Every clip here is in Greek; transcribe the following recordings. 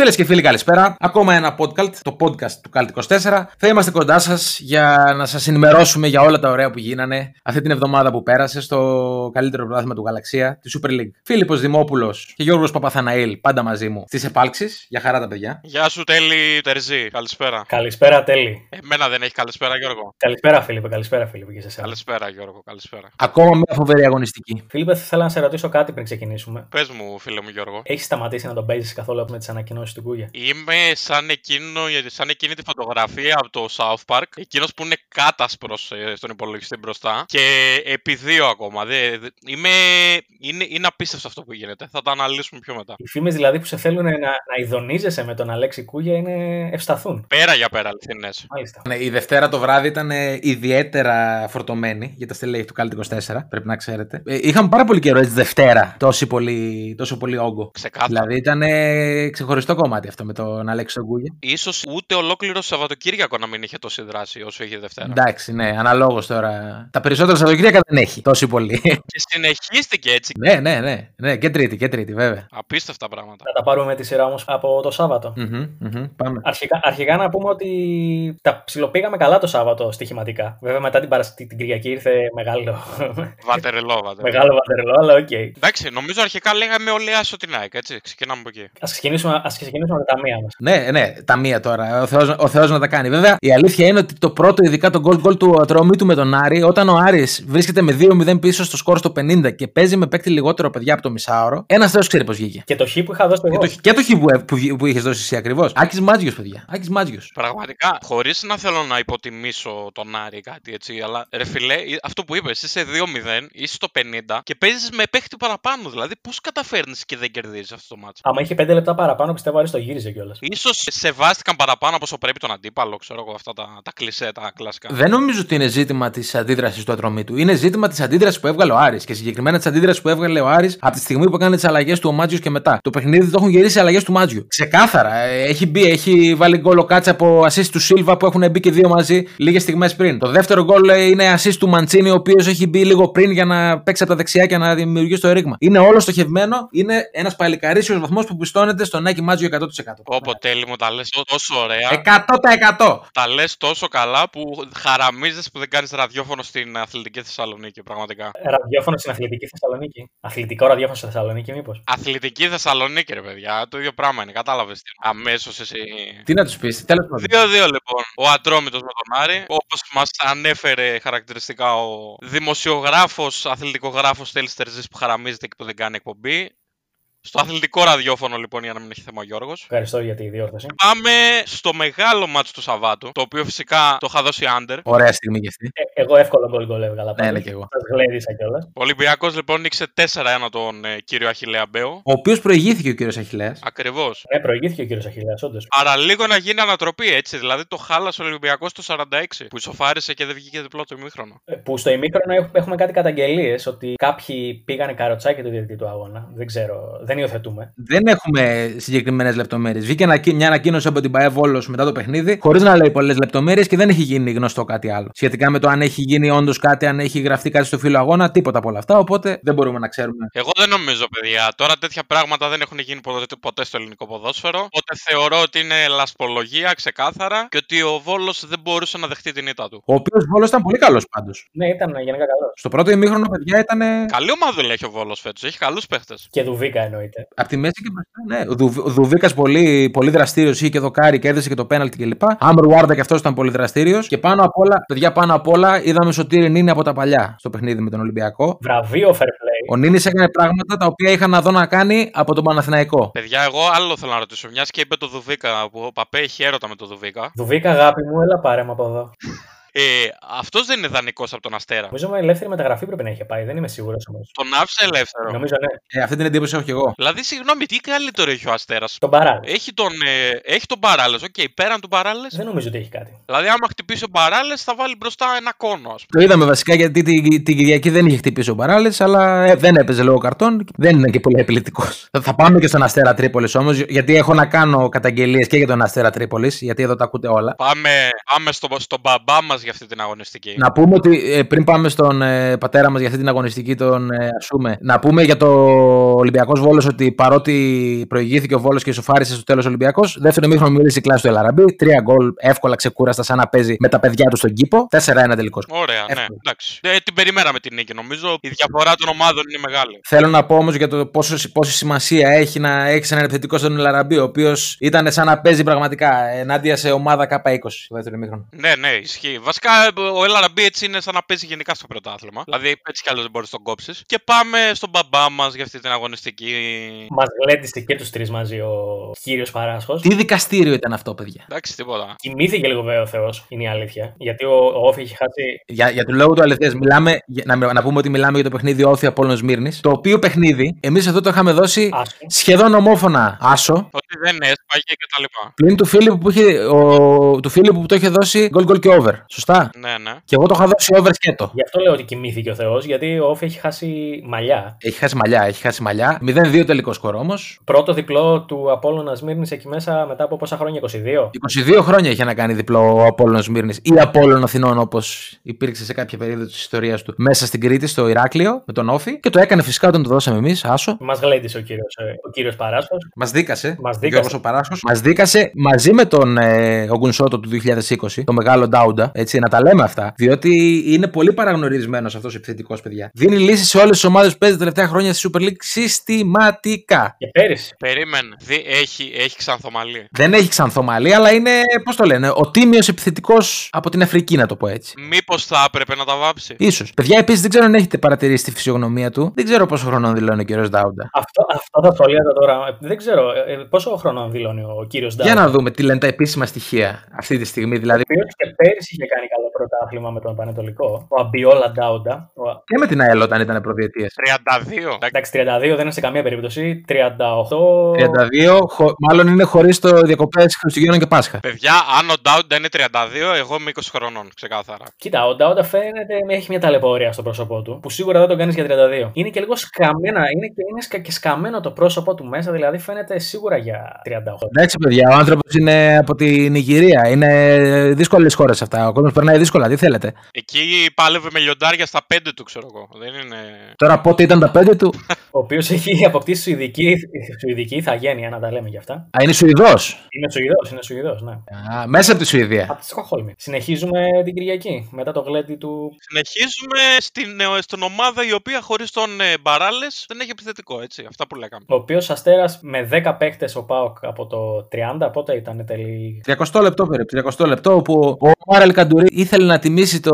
Φίλες και φίλοι, καλησπέρα. Ακόμα ένα podcast, το podcast του Cult 24. Θα είμαστε κοντά σας για να σας ενημερώσουμε για όλα τα ωραία που γίνανε αυτή την εβδομάδα που πέρασε στο καλύτερο πρωτάθλημα του Γαλαξία, τη Super League. Φίλιππος Δημόπουλος και Γιώργος Παπαθαναήλ, πάντα μαζί μου στις επάλξεις. Για χαρά τα παιδιά. Γεια σου, Τέλη Τερζή. Καλησπέρα. Καλησπέρα, Τέλη. Εμένα δεν έχει καλησπέρα, Γιώργο. Καλησπέρα, Φίλιππε. Καλησπέρα, Φίλιππε. Και σε εσένα. Καλησπέρα, Γιώργο. Καλησπέρα. Ακόμα μια φοβερή αγωνιστική. Φίλιππε, θα ήθελα να σε ρωτήσω κάτι πριν ξεκινήσουμε. Πες μου, φίλε μου, Γιώργο. Έχεις σταματήσει να τον παίζεις καθόλου με τις ανακοινώσεις του Κούγια. Είμαι σαν, εκείνο, σαν εκείνη τη φωτογραφία από το South Park. Εκείνος που είναι κάτασπρος στον υπολογιστή μπροστά. Και επί δύο ακόμα. Δε, δε- είμαι, είναι, είναι απίστευτο αυτό που γίνεται. Θα το αναλύσουμε πιο μετά. Οι φήμες δηλαδή που σε θέλουν να, να ειδονίζεσαι με τον Αλέξη Κούγια είναι ευσταθούν. Πέρα για πέρα, αληθινές. Μάλιστα. Ναι, η Δευτέρα το βράδυ ήταν ε, ιδιαίτερα φορτωμένη για τα στελέχη του Cult 24, πρέπει να ξέρετε. Ε, είχαμε πάρα πολύ καιρό έτσι Δευτέρα, τόσο πολύ, τόσο πολύ όγκο. Ξεκάθαρα. Δηλαδή ήταν ε, ξεχωριστό κομμάτι αυτό με τον Αλέξη τον Κούγια. Ίσως ούτε ολόκληρο Σαββατοκύριακο να μην είχε τόση δράση όσο είχε Δευτέρα. Εντάξει, ναι, αναλόγως τώρα. Τα περισσότερα Σαββατοκύριακα δεν έχει τόσο πολύ. Και συνεχίστηκε έτσι. ναι, ναι, ναι, ναι. Και τρίτη, και τρίτη, βέβαια. Απίστευτα πράγματα. Θα τα πάρουμε με τη σειρά όμως από το Σάββατο. Μμμ, μμμ, πάμε. Αρχικά, αρχικά να πούμε ότι τα ψιλοπήγαμε καλά το Σάββατο στοιχηματικά. Βέβαια μετά την, παρασ... την Κυριακή ήρθε μεγάλο, Βατερλό, βατερλό. μεγάλο βατερλό, αλλά οκ. Εντάξει, νομίζω αρχικά λέγαμε όλοι άσο την ΑΕΚ, έτσι. Ξεκινάμε από εκεί. Ας ξεκινήσουμε, ας ξεκινήσουμε με τα μία μας. Ναι, ναι, τα μία τώρα. Ο Θεός, ο Θεός να τα κάνει. Βέβαια, η αλήθεια είναι ότι το πρώτο, ειδικά το goal goal του Ατρομήτου με τον Άρη, όταν ο Άρης βρίσκεται με 2-0 πίσω στο σκορ στο 50 και παίζει με παίκτη λιγότερο παιδιά από το μισάωρο, ένας Θεός ξέρει πώς βγήκε. Και το χ που είχα δώσει Και εγώ. το, και το χ που, που, που είχες δώσει εσύ ακριβώς. Άκης Μάτζιος, παιδιά. Άκης Μάτζιος. Πραγματικά, χωρίς να θέλω να υποτιμήσω τον Άρη ή κάτι έτσι, αλλά ρε φιλέ, ε, αυτό που είπες, είσαι 2-0, είσαι στο 50 και παίζεις με παίχτη παραπάνω. Δηλαδή, πώς καταφέρνεις και δεν κερδίζεις αυτό το μάτσο; Άμα είχε 5 λεπτά παραπάνω, πιστεύω ο Άρης το γύριζε κιόλας. σω σεβάστηκαν παραπάνω από όσο πρέπει τον αντίπαλο, ξέρω εγώ, αυτά τα, τα κλισέ, τα κλασικά. Δεν νομίζω ότι είναι ζήτημα της αντίδρασης του Ατρομήτου. Είναι ζήτημα της αντίδρασης που έβγαλε ο Άρης και συγκεκριμένα της αντίδρασης που έβγαλε ο Άρης από τη στιγμή που έκανε τις αλλαγές του ο Μάτζιος και μετά. Το παιχνίδι το έχουν γυρίσει αλλαγές του Μάτζιο. Ξεκάθαρα. Ε, Έχει μπει, έχει βάλει γκολ ο Κάτσα από assist του Σίλβα που έχουν μπει και δύο μαζί λίγες στιγμές πριν. Το δεύτερο γκολ ε, είναι assist του Μαντσίνη ο οποίος έχει μπει λίγο πριν για να παίξει από τα δεξιά και να δημιουργήσει το ρήγμα. Είναι όλο στοχευμένο. Είναι ένας παλικαρίσιος βαθμός που πιστώνεται στον Νάκη Μάτζιο 100%. Όπω τέλει μου τα λες τόσο ωραία. 100%! Τα λες τόσο καλά που χαραμίζει που δεν κάνεις ραδιόφωνο στην αθλητική Θεσσαλονίκη, πραγματικά. Ραδιόφωνο στην Αθλητική Θεσσαλονίκη. Αθλητικό ραδιόφωνο στη Θεσσαλονίκη, μήπως; Αθλητική Θεσσαλονίκη, ρε παιδιά. Το ίδιο πράγμα είναι. Κατάλαβες. Αμέσως εσύ. Τι να τους πεις, τέλος πάντων. 2-2 λοιπόν. Ο Ατρόμητος με τον Άρη. Όπως μας ανέφερε χαρακτηριστικά ο δημοσιογράφος, αθλητικογράφος Τέλης Τερζής που χαραμίζεται και που δεν κάνει εκπομπή. Στο αθλητικό ραδιόφωνο λοιπόν για να μην έχει θέμα ο Γιώργος. Ευχαριστώ για τη διόρθωση. Πάμε στο μεγάλο μάτσο του Σαββάτου, το οποίο φυσικά το είχα δώσει under. Ωραία στιγμή και αυτή. Ε, εγώ εύκολο γκολ γκολ έβγαλα. Ναι, ναι, και εγώ. Σας γλέδισα κιόλας. Ο Ολυμπιακός λοιπόν νίξε 4-1 τον ε, κύριο Αχιλέα Μπέο. Ο οποίος προηγήθηκε ο κύριος Αχηλέα. Ακριβώς. Ναι, προηγήθηκε ο κύριος Αχιλέα, όντως. Άρα λίγο να γίνει ανατροπή έτσι. Δηλαδή το χάλασε ο Ολυμπιακός το 46 που ισοφάρισε και δεν βγήκε διπλό το ημίχρονο. Που στο ημίχρονο έχ- έχουμε κάτι καταγγελίες ότι κάποιοι πήγανε καροτσάκι του διαιτητή του αγώνα. Δεν ξέρω, δεν υιοθετούμε. Δεν έχουμε συγκεκριμένες λεπτομέρειες. Βγήκε ανακοι- μια ανακοίνωση από την ΠαΕ Βόλο μετά το παιχνίδι, χωρίς να λέει πολλές λεπτομέρειες και δεν έχει γίνει γνωστό κάτι άλλο. Σχετικά με το αν έχει γίνει όντως κάτι, αν έχει γραφτεί κάτι στο φύλλο αγώνα, τίποτα από όλα αυτά. Οπότε δεν μπορούμε να ξέρουμε. Εγώ δεν νομίζω, παιδιά. Τώρα τέτοια πράγματα δεν έχουν γίνει ποτέ, ποτέ στο ελληνικό ποδόσφαιρο. Οπότε θεωρώ ότι είναι λασπολογία ξεκάθαρα και ότι ο Βόλος δεν μπορούσε να δεχτεί την ήττα του. Ο οποίος Βόλος ήταν πολύ καλός πάντως. Ναι, ήταν γενικά καλός. Στο πρώτο ημίχρονο, παιδιά, ήταν. Καλή ομάδα έχει ο Βόλος φέτος. Έχει καλούς παίχτες. Και Δουβίκα εννοείται. Από τη μέση και μπροστά, ναι. Ο, Δου, ο Δουβίκας πολύ, πολύ δραστήριος, είχε και δοκάρι και έδεσε και το πέναλτι κλπ. Άμερ Βάρντα και αυτός ήταν πολύ δραστήριος. Και πάνω απ' όλα, παιδιά, πάνω απ' όλα είδαμε Σωτήρη Νίνη από τα παλιά στο παιχνίδι με τον Ολυμπιακό. Βραβείο fair play. Ο Νίνης έκανε πράγματα τα οποία είχα να δω να κάνει από τον Παναθηναϊκό. Παιδιά, εγώ άλλο θέλω να ρωτήσω. Μιας και είπε το Δουβίκα που ο Παπέ έχει έρωτα με το Δουβίκα. Δουβίκα, αγάπη μου, έλα πάρε με από εδώ. Ε, Αυτός δεν είναι δανεικός από τον Αστέρα. Νομίζω με ελεύθερη μεταγραφή πρέπει να είχε πάει, δεν είμαι σίγουρος όμως. Τον άφησε ελεύθερο. Νομίζω ναι. Ε, αυτή την εντύπωση έχω κι εγώ. Δηλαδή, συγγνώμη, τι καλύτερο έχει ο Αστέρας; Τον Μπαράλες. Έχει τον, ε, έχει τον Μπαράλες. Οκ, πέραν του Μπαράλες. Δεν νομίζω ότι έχει κάτι. Δηλαδή, άμα χτυπήσει ο Μπαράλες, θα βάλει μπροστά ένα κώνο, ας πούμε. Το είδαμε βασικά γιατί την, την Κυριακή δεν είχε χτυπήσει ο Μπαράλες, αλλά ε, δεν έπαιζε λόγω καρτών. Δεν είναι και πολύ επιλεκτικό. Θα, θα πάμε και στον Αστέρα Τρίπολης όμως, γιατί έχω να κάνω καταγγελίες και για τον Αστέρα Τρίπολης, γιατί εδώ τα ακούτε όλα. Πάμε, πάμε στο, στον μπαμπά μας για αυτή την αγωνιστική. Να πούμε ότι ε, πριν πάμε στον ε, πατέρα μας για αυτή την αγωνιστική, τον ε, Ασούμε, να πούμε για το Ολυμπιακός Βόλος ότι παρότι προηγήθηκε ο Βόλος και ισοφάρισε στο τέλος Ολυμπιακός, δεύτερο μήχρονο μίλησε η κλάση του Ελαραμπή. Τρία γκολ εύκολα ξεκούραστα σαν να παίζει με τα παιδιά του στον κήπο. 4-1 τελικός. Ωραία, ναι. Εύκολο. Εντάξει. Ε, την περιμέναμε την νίκη. Νομίζω η διαφορά των ομάδων είναι μεγάλη. Θέλω να πω όμως για το πόσο, πόση σημασία έχει να έχει έναν επιθετικό στον Ελαραμπή, ο οποίος ήταν σαν να παίζει πραγματικά ενάντια σε ομάδα K20 στο δεύτερο μήχρονο. Ναι, ναι, ισχύει. Βασικά ο Ελαραμπή έτσι είναι σαν να παίζει γενικά στο πρωτάθλημα. Δηλαδή έτσι κι αλλιώ δεν μπορεί να τον κόψεις. Και πάμε στον μπαμπά μας για αυτή την αγωνιστική. Μας γλέντισε και τους τρεις μαζί ο κύριος Παράσχος. Τι δικαστήριο ήταν αυτό, παιδιά; Εντάξει, τίποτα. Κοιμήθηκε λίγο βέβαια ο Θεός, είναι η αλήθεια. Γιατί ο, ο Όφη έχει χάσει. Για, για τον λόγο του αληθές, μιλάμε, για- να, να πούμε ότι μιλάμε για το παιχνίδι Όθη Απόλλων Μύρνη. Το οποίο παιχνίδι εμείς εδώ το είχαμε δώσει Άσο. σχεδόν ομόφωνα άσο. Ότι δεν έσπαγε και τα λοιπά. Πλην του Φίλιππου που, είχε, ο, του Φίλιππου που το είχε δώσει γκολ γκολ και over. Σωστά. Ναι, ναι. Και εγώ το είχα δώσει over σκέτο. Γι' αυτό λέω ότι κοιμήθηκε ο Θεός, γιατί ο Όφη έχει χάσει μαλλιά. Έχει χάσει μαλλιά, έχει χάσει μαλλιά. 0-2 τελικό σκορ όμως. Πρώτο διπλό του Απόλλωνα Μύρνη εκεί μέσα μετά από πόσα χρόνια, 22. 22 χρόνια είχε να κάνει διπλό ο Απόλλων Μύρνη ή Απόλλων Αθηνών όπως υπήρξε σε κάποια περίοδο της ιστορίας του μέσα στην Κρήτη, στο Ηράκλειο με τον Όφη. Και το έκανε φυσικά όταν το δώσαμε εμείς, άσο. Μας γλέντισε ο κύριος ο κύριος Παράσχο. Μας δίκασε. Μας δίκασε. Γιώργος ο Παράσχος. Μας δίκασε μαζί με τον ε, Ογκουνσότο του 2020, το μεγάλο Ντάουντα. Έτσι, να τα λέμε αυτά. Διότι είναι πολύ παραγνωρισμένος αυτός ο επιθετικός, παιδιά. Δίνει λύσεις σε όλες τις ομάδες που παίζει τα τελευταία χρόνια στη Super League συστηματικά. Και πέρυσι. Περίμενε. Δι- έχει, έχει ξανθομαλή. Δεν έχει ξανθομαλή, αλλά είναι, πώς το λένε, ο τίμιος επιθετικός από την Αφρική, να το πω έτσι. Μήπως θα έπρεπε να τα βάψει; Ίσως. Παιδιά, επίσης δεν ξέρω αν έχετε παρατηρήσει τη φυσιογνωμία του. Δεν ξέρω πόσο χρονών δηλώνει ο κύριος Ντάουντα. Αυτό, αυτό θα σχολιάζα τώρα. Ε, Δεν ξέρω ε, ε, πόσο χρόνο δηλώνει ο κύριος Ντάουντα. Για να δούμε τι λένε τα επίσημα στοιχεία αυτή τη στιγμή. Δηλαδή, Ο οποίος και πέρυσι είχε κάνει καλό πρωτάθλημα με τον Πανετολικό. Ο Αμπιόλα Ντάουντα. Ο... και με την ΑΕΛ όταν ήταν προδιετίας. 32. Εντάξει, 32 δεν είναι σε καμία περίπτωση. 38. 32, χω- μάλλον είναι χωρίς το διακοπές Χριστουγέννων και Πάσχα. Παιδιά, αν ο Ντάουντα είναι 32, εγώ είμαι 20 χρονών, ξεκάθαρα. Κοίτα, ο Ντάουντα φαίνεται έχει μια ταλαιπωρία στο πρόσωπό του που σίγουρα δεν τον κάνεις για 32. Είναι και λίγο σκαμμένα, είναι και, είναι σκα- και σκαμμένο το πρόσωπό του μέσα, δηλαδή φαίνεται σίγουρα για 38. Εντάξει, παιδιά, ο άνθρωπος είναι από την Ιγυρία. Είναι δύσκολες χώρες αυτά. Ο κόσμος περνάει δύσκολα. Τι θέλετε. Εκεί πάλευε με λιοντάρια στα 5 του, ξέρω εγώ. Δεν είναι. Τώρα πότε ήταν τα πέντε του; Ο οποίος έχει αποκτήσει Σουηδική, Σουηδική ηθαγένεια, να τα λέμε γι' αυτά. Α, είναι Σουηδός; Είναι Σουηδός, είναι Σουηδός, ναι. Μέσα από τη Σουηδία. Από τη Στοκχόλμη. Συνεχίζουμε την Κυριακή μετά το γλέντι του. Συνεχίζουμε στην, ε, στην ομάδα η οποία χωρίς τον ε, Μπαράλες δεν έχει επιθετικό, έτσι. Αυτά που λέγαμε. Ο οποίος αστέρας με 10 παίχτες ο Πάοκ από το 30, πότε ήταν τελεί. 30 λεπτό περίπου. 30 λεπτό όπου ο Μάρελ Καντουρί ήθελε να τιμήσει το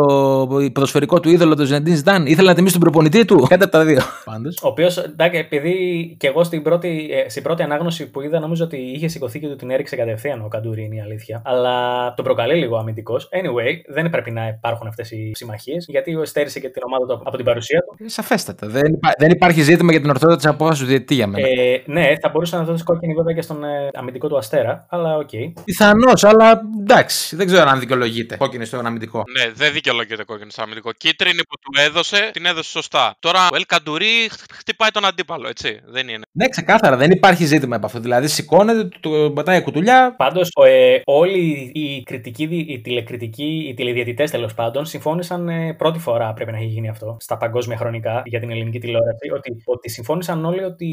ποδοσφαιρικό του είδωλο του Ζεντίν Ζντάν. Ήθελε να τιμήσει τον προπονητή του. Κάτι από τα δύο. Πάντως. Ο οποίος, εντάξει, επειδή και εγώ στην πρώτη, ε, στην πρώτη ανάγνωση που είδα, νομίζω ότι είχε σηκωθεί και του την έριξε κατευθείαν ο Καντούρη, είναι η αλήθεια. Αλλά τον προκαλεί λίγο αμυντικός. Anyway, δεν πρέπει να υπάρχουν αυτές οι συμμαχίες, γιατί στέρησε και την ομάδα του από την παρουσία του. Σαφέστατα. Δεν, υπά- δεν υπάρχει ζήτημα για την ορθότητα της απόφασης του διαιτητή για μένα. Ε, ναι, θα μπορούσε να δώσει κόκκινη βέβαια και στον ε, αμυντικό του Αστέρα, αλλά οκ. Πιθανώς, αλλά εντάξει. Δεν ξέρω αν δικαιολογείται. Κόκκινη στον αμυντικό. Ναι, δεν δικαιολογείται κόκκινη στο αμυντικό. Κίτρινη που του έδωσε, την έδωσε σωστά. Τώρα ο Ελ Καντουρί χ- χτυπάει τον αντίπαλο, έτσι. Δεν είναι. Ναι, ξεκάθαρα. Δεν υπάρχει ζήτημα από αυτό. Δηλαδή σηκώνεται, του πατάει κουτουλιά. Πάντως, ε, όλοι οι κριτικοί, δι- οι τηλεκριτικοί, οι τηλεδιαιτητές τέλος πάντων, συμφώνησαν ε, πρώτη φορά πρέπει να έχει γίνει αυτό στα παγκόσμια χρονικά για την ελληνική τηλεόραση. Ότι, ότι συμφώνησαν όλοι ότι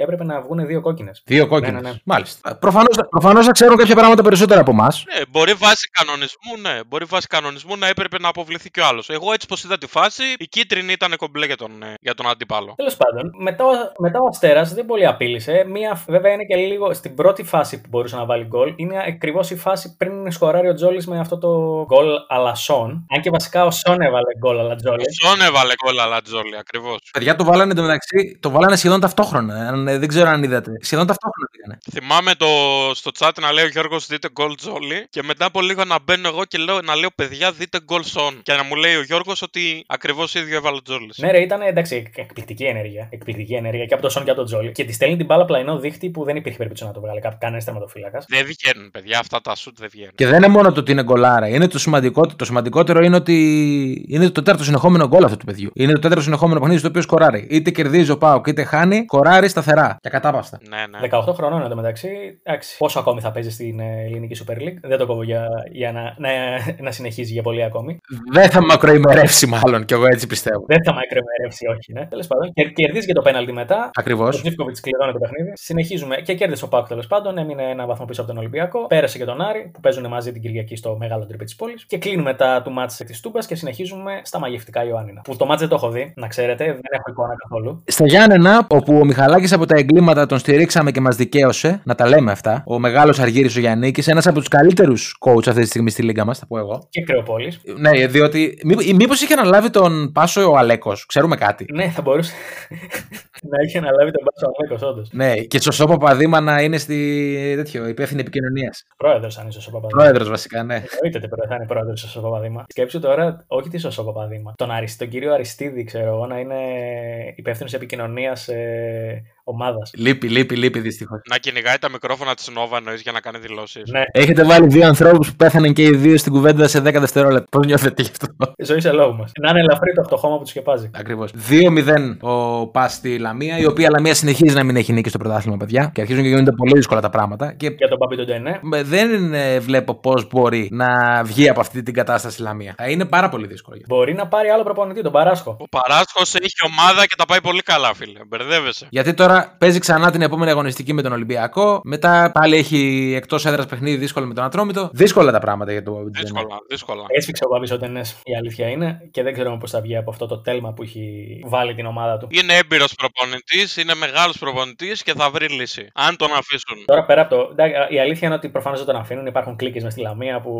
έπρεπε να βγουν δύο κόκκινες. Δύο κόκκινε. Ναι, ναι, ναι. Μάλιστα. Προφανώς προφανώς θα ξέρουν κάποια πράγματα περισσότερα από εμάς. Ναι, μπορεί βάσει κανονισμού, ναι. Μπορεί βάσει κανονισμού να έπρεπε να αποβληθεί και ο άλλος. Εγώ έτσι πως είδα τη φάση, η κίτρινη ήταν κομπλέ για τον, ε, για τον αντίπαλο. Τέλος πάντων, μετά, ο- μετά ο Αστέρας δεν πολύ απείλησε. Μία, βέβαια είναι και λίγο στην πρώτη φάση που μπορούσε να βάλει γκολ. Είναι ακριβώς η φάση πριν σκοράρει ο Τζόλη με αυτό το γκολ αλλά Σον. Αν και βασικά ο Σον έβαλε γκολ αλλά Τζόλη. Σον έβαλε γκολ αλλά Τζόλι, ακριβώς. Παιδιά το βάλανε εντωμεταξύ, το βάλανε σχεδόν ταυτόχρονα. Αν, ε, δεν ξέρω αν είδατε. Σχεδόν ταυτόχρονα πήγανε. Θυμάμαι το, στο chat να λέει ο Γιώργος δείτε γκολ Τζόλι και μετά από λίγο να μπαίνω εγώ και λέω, να λέω λέω παιδιά δείτε goal zone. Και να μου λέει ο Γιώργος ότι ακριβώς ίδιο έβαλε ο Τζόλη. Ναι, ρε, ήταν εντάξει, εκ- εκπληκτική ενέργεια. Εκπληκτική ενέργεια και από το Σον και από τον Τζόλι. Και τη στέλνει την μπάλα πλαϊνό δίχτυ που δεν υπήρχε περίπτωση να το βγάλει κανένας τερματοφύλακας. Δεν βγαίνουν, παιδιά, αυτά τα σουτ δεν βγαίνουν. Και δεν είναι μόνο το ότι είναι γκολάρα. Είναι το σημαντικότερο. Το σημαντικότερο είναι ότι είναι το τέταρτο συνεχόμενο γκολ αυτού του παιδιού. Είναι το τέταρτο συνεχόμενο παιχνίδι στο οποίο σκοράρει. Είτε κερδίζει ο Πάοκ είτε χάνει, σκοράρει σταθερά και ακατάπαστα. Ναι, ναι. 18 χρονών εντωμεταξύ. Εντάξει, πόσο ακόμη θα παίζει στην ε, ελληνική Super League. Δεν το κόβω για, για να, να, να συνεχίζει για πολύ ακόμη. Δεν θα μακροημερεύσει, μάλλον κι εγώ έτσι πιστεύω. Δεν θα μακρεμερεύσει, όχι, ναι. Τέλος πάντων, και κερδίζει και το πέναλτι μετά. Ακριβώς. Ο Τζίφκοβιτ κλειδώνει το παιχνίδι. Συνεχίζουμε και κέρδισε ο Πάουκ τέλος πάντων. Έμεινε ένα βαθμό πίσω από τον Ολυμπιακό. Πέρασε και τον Άρη που παίζουν μαζί την Κυριακή στο μεγάλο τρίπε της πόλης. Και κλείνουμε τα του μάτς της Τούμπας και συνεχίζουμε στα μαγευτικά Ιωάννινα. Που το μάτς δεν το έχω δει, να ξέρετε, δεν έχω εικόνα καθόλου. Στα Γιάννενα, όπου ο Μιχαλάκης από τα εγκλήματα τον στηρίξαμε και μας δικαίωσε, να τα λέμε αυτά, ο μεγάλος Αργύρης ο Γιάννη, ένας από τους καλύτερους coach αυτή τη στιγμή στη λίγα μας, θα πω εγώ. Και Κρεοπόλης. Ναι, διότι. Μήπως είχε αναλάβει τον Πάσο ο Αλέκος, ξέρουμε κάτι. Ναι, θα μπορούσε να είχε αναλάβει τον Πάσο Αλέκος, όντως. Ναι, και σωσό Παπαδήμα να είναι στη τέτοιο, υπεύθυνη επικοινωνίας. Πρόεδρος, αν είσαι ο Παπαδήμα. Πρόεδρος, βασικά, ναι. Εννοείται ότι θα είναι πρόεδρος ο Παπαδήμα. Σκέψου τώρα, όχι τη Σωσό Παπαδήμα. Τον, Αρισ... τον κύριο Αριστίδη, ξέρω εγώ, να είναι υπεύθυνος επικοινωνίας ε, ομάδας. Λείπει, λείπει, λείπει δυστυχώς. Να κυνηγάει τα μικρόφωνα της Νόβα εννοείς για να κάνει δηλώσεις. Ναι, Έχετε βάλει δύο ανθρώπους που πέθαναν και οι δύο στην κουβέντα σε 10 δευτερόλεπτα. Πώς νιώθετε γι' αυτό; ζωή σε λόγο μας. Να είναι ελαφρύ το χτωχόμα που τους σκεπάζει. Ακριβώς. 2-0 ο Πας στη Λαμία, η οποία Λαμία συνεχίζει να μην έχει νίκη στο πρωτάθλημα, παιδιά. Και αρχίζουν και γίνονται πολύ δύσκολα τα πράγματα. Και Για τον Παμπί τον Τενέ. ε, δεν ε, βλέπω πώς μπορεί να βγει από αυτή την κατάσταση η Λαμία. Θα είναι πάρα πολύ δύσκολο. για αυτό. Μπορεί να πάρει άλλο προπονητή, τον Παράσχο. Ο Παράσχος έχει ομάδα και τα πάει πολύ καλά, φίλε. Μπερδεύεσαι. Γιατί τώρα παίζει ξανά την επόμενη αγωνιστική με τον Ολυμπιακό. Μετά πάλι έχει εκτός έδρας παιχνίδι δύσκολο με τον Ατρόμητο. Δύσκολα τα πράγματα για το Μπαμπιτζένε. Δύσκολα, δύσκολα. Έσφιξε ο Παμπί ο Τενέ, η αλήθεια είναι. Και δεν ξέρουμε πώς θα βγει από αυτό το τέλμα που έχει βάλει την ομάδα του. Είναι έμπειρος προπονητής, είναι μεγάλος προπονητής και θα βρει λύση. Αν τον αφήσουν. Τώρα πέρα από το. εντάξει, Η αλήθεια είναι ότι προφανώς δεν τον αφήνουν. Υπάρχουν κλίκες μες στη Λαμία που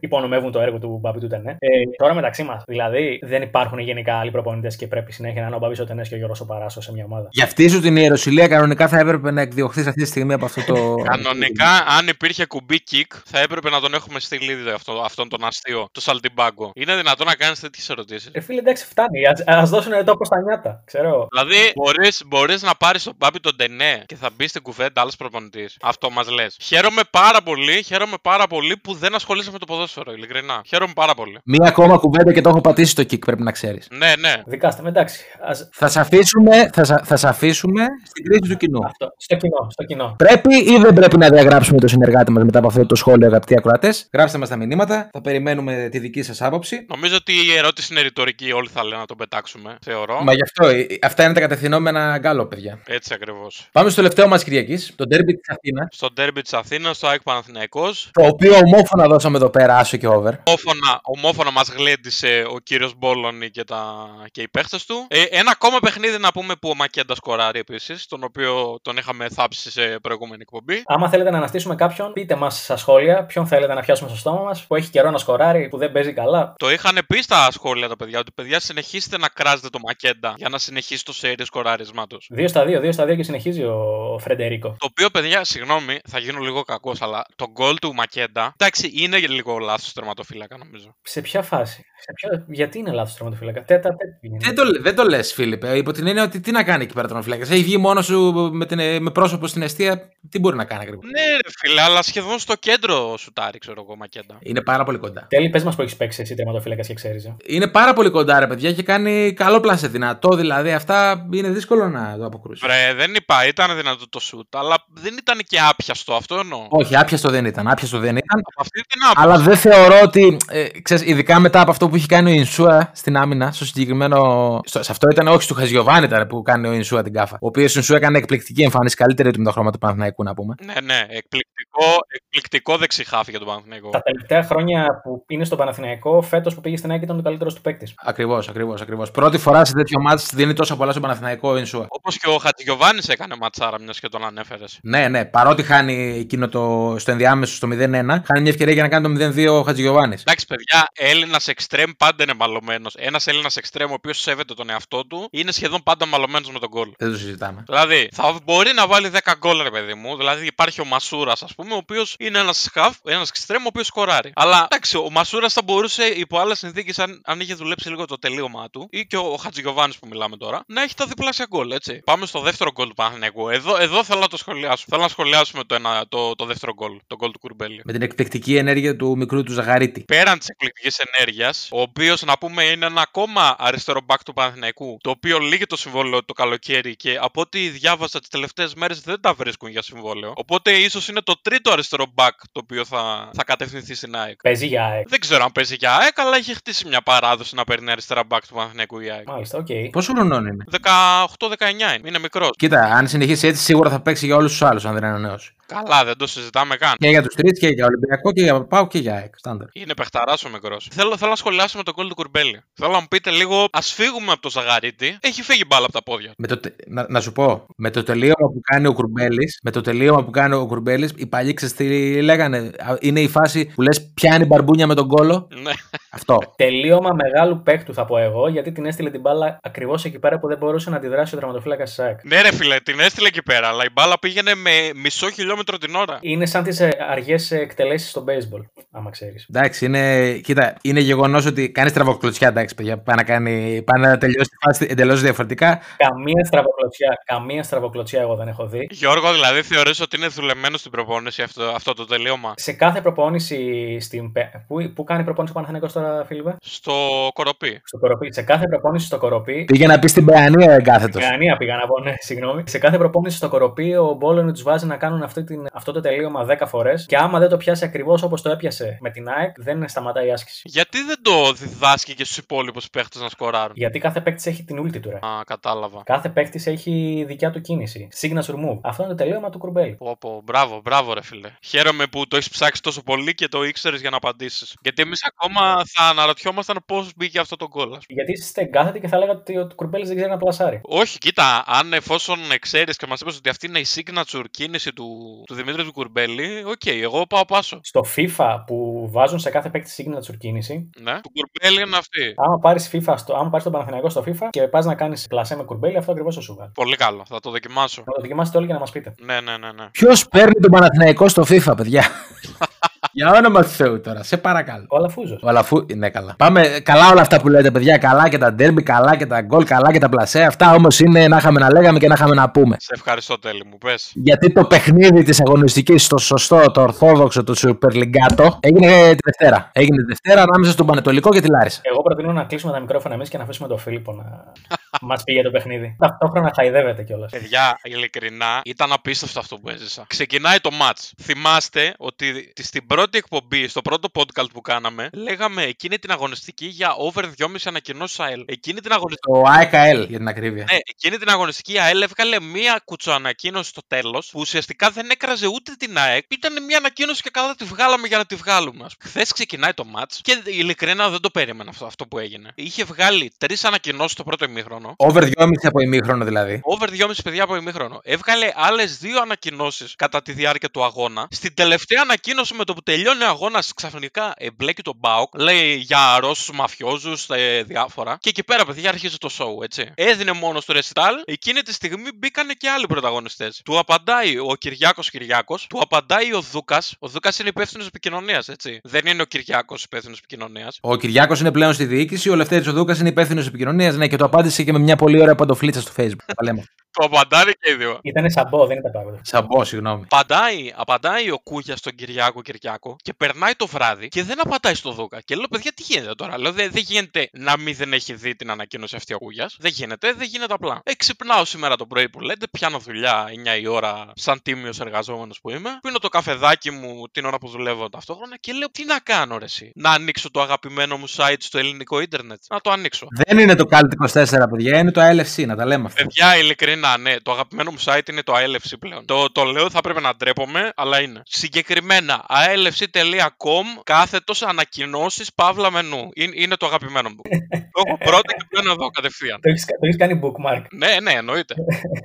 υπονομεύουν το έργο του Μπαμπί του Τενέ. Ε, τώρα μεταξύ μας, δηλαδή δεν υπάρχουν γενικά άλλοι προπονητές και πρέπει συνέχεια να είναι ο Μπαμπί ο Τενέ και ο Γιώργος Παράσο σε μια ομάδα. Για αυτή σου την ιεροσιλία κανονικά θα έπρεπε να εκδιωχθεί αυτή τη στιγμή από αυτό το. Κανονικά, αν υπήρχε κουμπί kick, θα έπρεπε να τον έχουμε στείλει ήδη αυτό, αυτόν τον αστείο, το Σαλτιμπάγκο. Είναι δυνατόν να κάνεις τέτοιες ερωτήσεις; Ε, φίλε, εντάξει, φτάνει. Α δώσουν τόπο στα νιάτα, ξέρω. Δηλαδή, μπορείς, μπορείς να πάρεις τον Πάπη τον Τενέ και θα μπει στην κουβέντα άλλος προπονητής. Αυτό μας λες. Χαίρομαι πάρα πολύ, χαίρομαι πάρα πολύ που δεν ασχολείσαι με το ποδόσφαιρο, ειλικρινά. Χαίρομαι πάρα πολύ. Μία ακόμα κουβέντα και το έχω πατήσει στο kick, πρέπει να ξέρεις. Ναι, ναι. Δικάστε με, εντάξει. Ας... Θα σε αφήσουμε, θα, σα- θα σε αφήσουμε στην κρίση του κοινού. Αυτό. Στο κοινό, στο κοινό. Πρέπει ή δεν πρέπει να διαγράψουμε το συνεργάτη μας μετά από αυτό το σχόλιο, αγαπητοί ακροατές; Γράψτε μας τα μηνύματα. Θα περιμένουμε τη δική σας άποψη. Νομίζω ότι η ερώτηση είναι ρητορική, όλοι θα λένε να τον πετάξουμε, θεωρώ. Μα γι' αυτό, ε, αυτά είναι τα κατευθυνόμενα γκάλο, παιδιά. Έτσι ακριβώς. Πάμε στο τελευταίο μας Κυριακής, το ντέρμπι της Αθήνας. Στο ντέρμπι της Αθήνας, στο ΑΕΚ Παναθηναϊκός, Το οποίο ομόφωνα δώσαμε εδώ πέρα, άσο και over. Ομόφωνα, ομόφωνα μας γλέντισε ο κύριος Μπόλωνη και, τα... και οι παίχτες του. Ε, ένα ακόμα παιχνίδι να πούμε που ο Μακέντα σκοράρει επίσης, τον οποίο τον είχαμε θάψει σε προηγούμενη εκπομπή. Άμα θέλετε να αναστήσουμε κάποιον, πείτε μας στα σχόλια ποιον θέλετε να πιάσουμε στο στόμα μας, που έχει καιρό να σκοράρει, που δεν παίζει καλά. Το είχαν πει στα σχόλια τα παιδιά ότι παιδιά συνεχίστε να κράζετε το Μακέντα για να συνεχίσει το σέρι σκοράρισμά τους. 2 στα 2, 2 στα 2 και συνεχίζει ο Φρεντερίκο. Το οποίο, παιδιά, συγγνώμη, θα γίνω λίγο κακός, αλλά το γκολ του Μακέντα, εντάξει, είναι λίγο λάθος τερματοφύλακα νομίζω. Σε ποια φάση, σε ποια... γιατί είναι λάθος τερματοφύλακα; Τέτα, τέτα. Δεν το, δεν το λες, Φίλιππε. Υπό την έννοια ότι τι να κάνει εκεί πέρα τον φλέκα. Έχει βγει μόνος σου με, την, με πρόσωπο στην αιστεία. Τι μπορεί να κάνει ακριβώς; Ναι, ρε φίλε, αλλά σχεδόν στο κέντρο σουτάρει, ξέρω εγώ, Μακέντα. Είναι πάρα πολύ κοντά. Τέλει, πες μας που έχεις παίξει εσύ τερματοφύλακας και ξέρεις. Είναι πάρα πολύ κοντά, ρε παιδιά, και κάνει καλό πλάσε δυνατό. Δηλαδή, αυτά είναι δύσκολο να το αποκρούσεις. Βρε, δεν είπα, ήταν δυνατό το σουτ, αλλά δεν ήταν και άπιαστο, αυτό εννοώ. Όχι, άπιαστο δεν ήταν. Άπιαστο δεν ήταν. Από αυτή την άποψη. Αλλά δεν θεωρώ ότι. Ε, ξέρεις, ειδικά μετά από αυτό που έχει κάνει ο Ινσούα στην άμυνα, στο συγκεκριμένο. Στο, σε αυτό ήταν όχι του Χαζιοβάνη ήταν που κάνει ο Ινσούα την κάφα. Ο οποίος Ινσούα έκανε εκπληκτική εμφάνιση, καλύτερη του με το χρώμα του Παναθηναϊκού, να πούμε. Ναι, ναι, εκπληκτικό, εκπληκτικό δεξιχάφι για τον Παναθηναϊκό. Τα τελευταία χρόνια που είναι στο Παναθηναϊκό, φέτος που πήγε στην ΑΕΚ ήταν ο καλύτερος του παίκτης. Ακριβώς, ακριβώς, ακριβώς. Πρώτη φορά σε τέτοιο μάτι δίνει τόσα πολλά στον Παναθηναϊκό ο Ινσούα. Όπως και ο Χατζηγιοβάνης έκανε ματσάρα, μιας και τον ανέφερες. Ναι, ναι, παρότι χάνει εκείνο το, στο ενδιάμεσο στο 0-1, χάνει μια ευκαιρία για να κάνει το 0-2 ο Χατζηγιοβάνης. Εντάξει, παιδιά, Έλληνας εξτρέμ πάντα είναι μαλωμένος. Ένας Έλληνας εξτρέμ ο οποίος σέβεται τον εαυτό του είναι σχεδόν πάντα μαλωμένος με τον γκολ. Δεν το συζητάω. Συζητάμε. Δηλαδή, θα μπορεί να βάλει 10 γκολ, ρε παιδί μου. Δηλαδή, υπάρχει ο Μασούρας, ας πούμε, ο οποίος είναι ένας χαφ, ένας εξτρέμ, ο οποίος σκοράρει. Αλλά εντάξει, ο Μασούρας θα μπορούσε υπό άλλες συνθήκες, αν, αν είχε δουλέψει λίγο το τελείωμά του, ή και ο Χατζηγιοβάνης που μιλάμε τώρα, να έχει τα διπλάσια γκολ, έτσι. Πάμε στο δεύτερο γκολ του Παναθηναϊκού. Εδώ, εδώ θέλω να το σχολιάσουμε. Θέλω να σχολιάσουμε το, ένα, το, το δεύτερο γκολ, το γκολ του Κουρμπέλη. Με την εκπληκτική ενέργεια του μικρού του Ζαγαρίτη. Πέραν της εκπληκτικής ενέργειας, ο οποίος να πούμε είναι ένα ακόμα αριστερό μπακ του Παναθηναϊκού, το οποίο λήγει το συμβόλαιο το καλοκαίρι και από ό,τι διάβασα τις τελευταίες μέρες δεν τα βρίσκουν για συμβόλαιο. Οπότε ίσως είναι το τρίτο αριστερό μπακ το οποίο θα, θα κατευθυνθεί στην ΑΕΚ. Παίζει για ΑΕΚ. Δεν ξέρω αν παίζει για ΑΕΚ, αλλά έχει χτίσει μια παράδοση να παίρνει αριστερά μπακ του Παναθηναϊκού η ΑΕΚ. Μάλιστα, οκ. Πόσο χρονών είναι; 18-19 είναι, είναι μικρός. Κοίτα, αν συνεχίσει έτσι, σίγουρα θα παίξει για όλους τους άλλους, αν δεν ανανεώσει. Καλά, δεν το συζητάμε καν. Και για τους τρεις και για Ολυμπιακό και για Πάο και για ΑΕΚ. Στάνταρ. Είναι παιχταράς ο μικρό. Θέλω, θέλω να σχολιάσουμε το κόλλο του Κουρμπέλη. Θέλω να μου πείτε λίγο, ας φύγουμε από το Ζαγαρίτη. Έχει φύγει μπάλα από τα πόδια. Με το, τε- να, να σου πω, με το τελείωμα που κάνει ο Κουρμπέλης, με το τελείωμα που κάνει ο Κουρμπέλης, οι παλιοί ξέρεις τι λέγανε. Α, Είναι η φάση που λες πιάνει μπαρμπούνια με τον κόλο. Ναι. Αυτό. Τελείωμα μεγάλου παίκτου θα πω εγώ, γιατί την έστειλε την μπάλα ακριβώς εκεί πέρα που δεν μπορούσε να αντιδράσει ο τερματοφύλακα της ΑΕΚ. ναι, ρε φίλε, την έστειλε εκεί πέρα, αλλά η μπάλα πήγαινε με μισό χιλιόμετρο την ώρα. Είναι σαν τις αργές εκτελέσεις στο baseball, άμα ξέρεις. Εντάξει, είναι, κοίτα, είναι γεγονός ότι κάνεις τραβοκλωτσιά. Εντάξει, παιδιά, πάει να, κάνει, πάει να τελειώσει τη φάση εντελώς διαφορετικά. Καμία στραβοκλωτσιά, καμία στραβοκλωτσιά εγώ δεν έχω δει. Γιώργο, δηλαδή θεωρείς ότι είναι δουλεμένο στην προπόνηση αυτό, αυτό το τελείωμα; Σε κάθε προπόνηση στην. Πε- Πού, πού κάνει προπόνηση ο Παναθηναϊκός τώρα, Φίλιππε; Στο κοροπή. Στο Κοροπή. Σε κάθε προπόνηση στο Κοροπή. Πήγε να πεις στην Παιανία εγκάθετος. Γανία πήγα να πω, ναι, συγγνώμη. Σε κάθε προπόνηση στο Κοροπή, ο Μπόλεμι τους βάζει να κάνουν αυτή την, αυτό το τελείωμα 10 φορές. Και άμα δεν το πιάσει ακριβώς όπως το έπιασε με την ΑΕΚ, δεν σταματάει η άσκηση. Γιατί δεν το διδάσκει και στους υπόλοιπους παίχτες να σκοράρουν; Γιατί κάθε παίκτης έχει την ούλτη του, ρε. Α, κατάλαβα. Κάθε παίκτης έχει δικιά του κίνηση. Signature move. Αυτό είναι το τελείωμα του κουρμπέλ. Πω, πω, μπράβο, μπράβο, ρε φίλε. Χαίρομαι που το έχεις ψάξει τόσο πολύ και το ήξερες για να απαντήσεις. Γιατί εμείς ακόμα θα αναρωτιόμασταν πώς μπήκε αυτό το γκολ. ας πούμε. Γιατί είστε εγκάθετοι και θα λέγατε ότι ο Κουρμπέλης δεν ξέρει να πλασάρει. Όχι, κοίτα, αν εφόσον ξέρεις και μας είπες ότι αυτή είναι η signature κίνηση του, του Δημήτρη του Κουρμπέλη, οκ, εγώ πάω πάσο. Στο FIFA που βάζουν σε κάθε παίκτη signature κίνηση, Ναι, του Κουρμπέλη είναι αυτή. άμα πάρεις FIFA, στο, άμα πάρεις τον Παναθηναϊκό στο FIFA και πας να κάνεις πλασέ με Κουρμπέλη, αυτό ακριβώς θα σου βγάλει. Πολύ καλό, θα το δοκιμάσω. Να το δοκιμάσετε όλοι και να μας πείτε. Ναι, ναι, ναι, ναι. Ποιος παίρνει τον Παναθηναϊκό στο FIFA, παιδιά; Για όνομα του Θεού τώρα, σε παρακαλώ. Ο Αλαφούζος. Ο Αλαφού είναι καλά. Πάμε καλά όλα αυτά που λέτε, παιδιά. Καλά και τα ντέρμπι, καλά και τα γκολ, καλά και τα πλασέ. Αυτά όμως είναι να είχαμε να λέγαμε και να είχαμε να πούμε. Σε ευχαριστώ, τέλει μου. Πες. Γιατί το παιχνίδι της αγωνιστικής, το σωστό, το ορθόδοξο, το Super Legato, έγινε τη Δευτέρα. Έγινε τη Δευτέρα ανάμεσα στον Πανετολικό και τη Λάρισα. Εγώ προτείνω να κλείσουμε τα μικρόφωνα εμείς και να αφήσουμε τον Φίλιππο να μας πει για το παιχνίδι. Ταυτόχρονα χαϊδεύεται κιόλας. Παιδιά, ειλικρινά, ήταν απίστευτο αυτό που έζησα. Ξεκινάει το match. Θυμάστε ότι τη- στην πρώτη εκπομπή, στο πρώτο podcast που κάναμε, λέγαμε εκείνη την αγωνιστική για over 2,5 ανακοινώσεις ΑΕΛ. Εκείνη την αγωνιστική. Το AEKL για την ακρίβεια. Ναι, εκείνη την αγωνιστική η ΑΕΛ έβγαλε μία κουτσοανακοίνωση στο τέλος που ουσιαστικά δεν έκραζε ούτε την ΑΕΚ. Ήταν μία ανακοίνωση και καλά τη βγάλαμε για να τη βγάλουμε. Χθες ξεκινάει το match και ειλικρινά δεν το περίμενα αυτό, αυτό που έγινε. Είχε βγάλει τρεις ανακοινώσεις το πρώτο ημίχρονο. Over 2,5 από ημίχρονο δηλαδή. Over 2,5 παιδιά από ημίχρονο. Έβγαλε άλλες δύο ανακοινώσεις κατά τη διάρκεια του αγώνα. Στην τελευταία ανακοίνωση με το που τελειώνει ο αγώνας, ξαφνικά εμπλέκει τον Μπάουκ. Λέει για Ρώσου μαφιόζους, διάφορα. Και εκεί πέρα, παιδιά, αρχίζει το show, έτσι. Έδινε μόνο στο ρεσιτάλ. Εκείνη τη στιγμή μπήκανε και άλλοι πρωταγωνιστές. Του απαντάει ο Κυριάκος Κυριάκος. Του απαντάει ο Δούκας. Ο Δούκας είναι υπεύθυνος επικοινωνίας, έτσι. Δεν είναι ο Κυριάκος υπεύθυνος επικοινωνίας. Ο Κυριάκος είναι πλέον στη διοίκηση, ο Λευτέρης ο Δούκας είναι υπεύθυνος επικοινωνίας. Ναι, και το απάντησε και με μια πολύ ωραία παντοφλίτσα στο Facebook. Τα λέμε. Το απαντάνε και οι δύο. Ήταν σαμπό, δεν ήταν πράγματα. Σαμπό, συγγνώμη. Απαντάει, απαντάει ο Κούγιας στον Κυριάκο Κυριάκο και περνάει το βράδυ και δεν απαντάει στο Δούκα. Και λέω, παιδιά, τι γίνεται τώρα; Λέω, δεν, δεν γίνεται να μην δεν έχει δει την ανακοίνωση αυτή ο Κούγιας. Δεν γίνεται, δεν γίνεται απλά. Ε, ξυπνάω σήμερα το πρωί που λέτε, πιάνω δουλειά 9 η ώρα, σαν τίμιος εργαζόμενος που είμαι. Πίνω το καφεδάκι μου την ώρα που δουλεύω ταυτόχρονα και λέω, τι να κάνω, ρε, εσύ; Να ανοίξω το αγαπημένο μου site στο ελληνικό ίντερνετ. Να το ανοίξω. Δεν είναι το Cult 24, παιδιά, είναι το ALFC, να τα λέμε αυτά. Παιδιά, ειλικρινά, ναι, το αγαπημένο μου site είναι το ALFC πλέον. Το, το λέω, θα πρέπει να ντρέπομαι, αλλά είναι. Συγκεκριμένα, alfc.com κάθετος ανακοινώσεις παύλα μενού. Είναι, είναι το αγαπημένο μου. το έχω πρώτα και πλέον εδώ κατευθείαν. Το έχεις το έχεις κάνει bookmark. Ναι, ναι, εννοείται.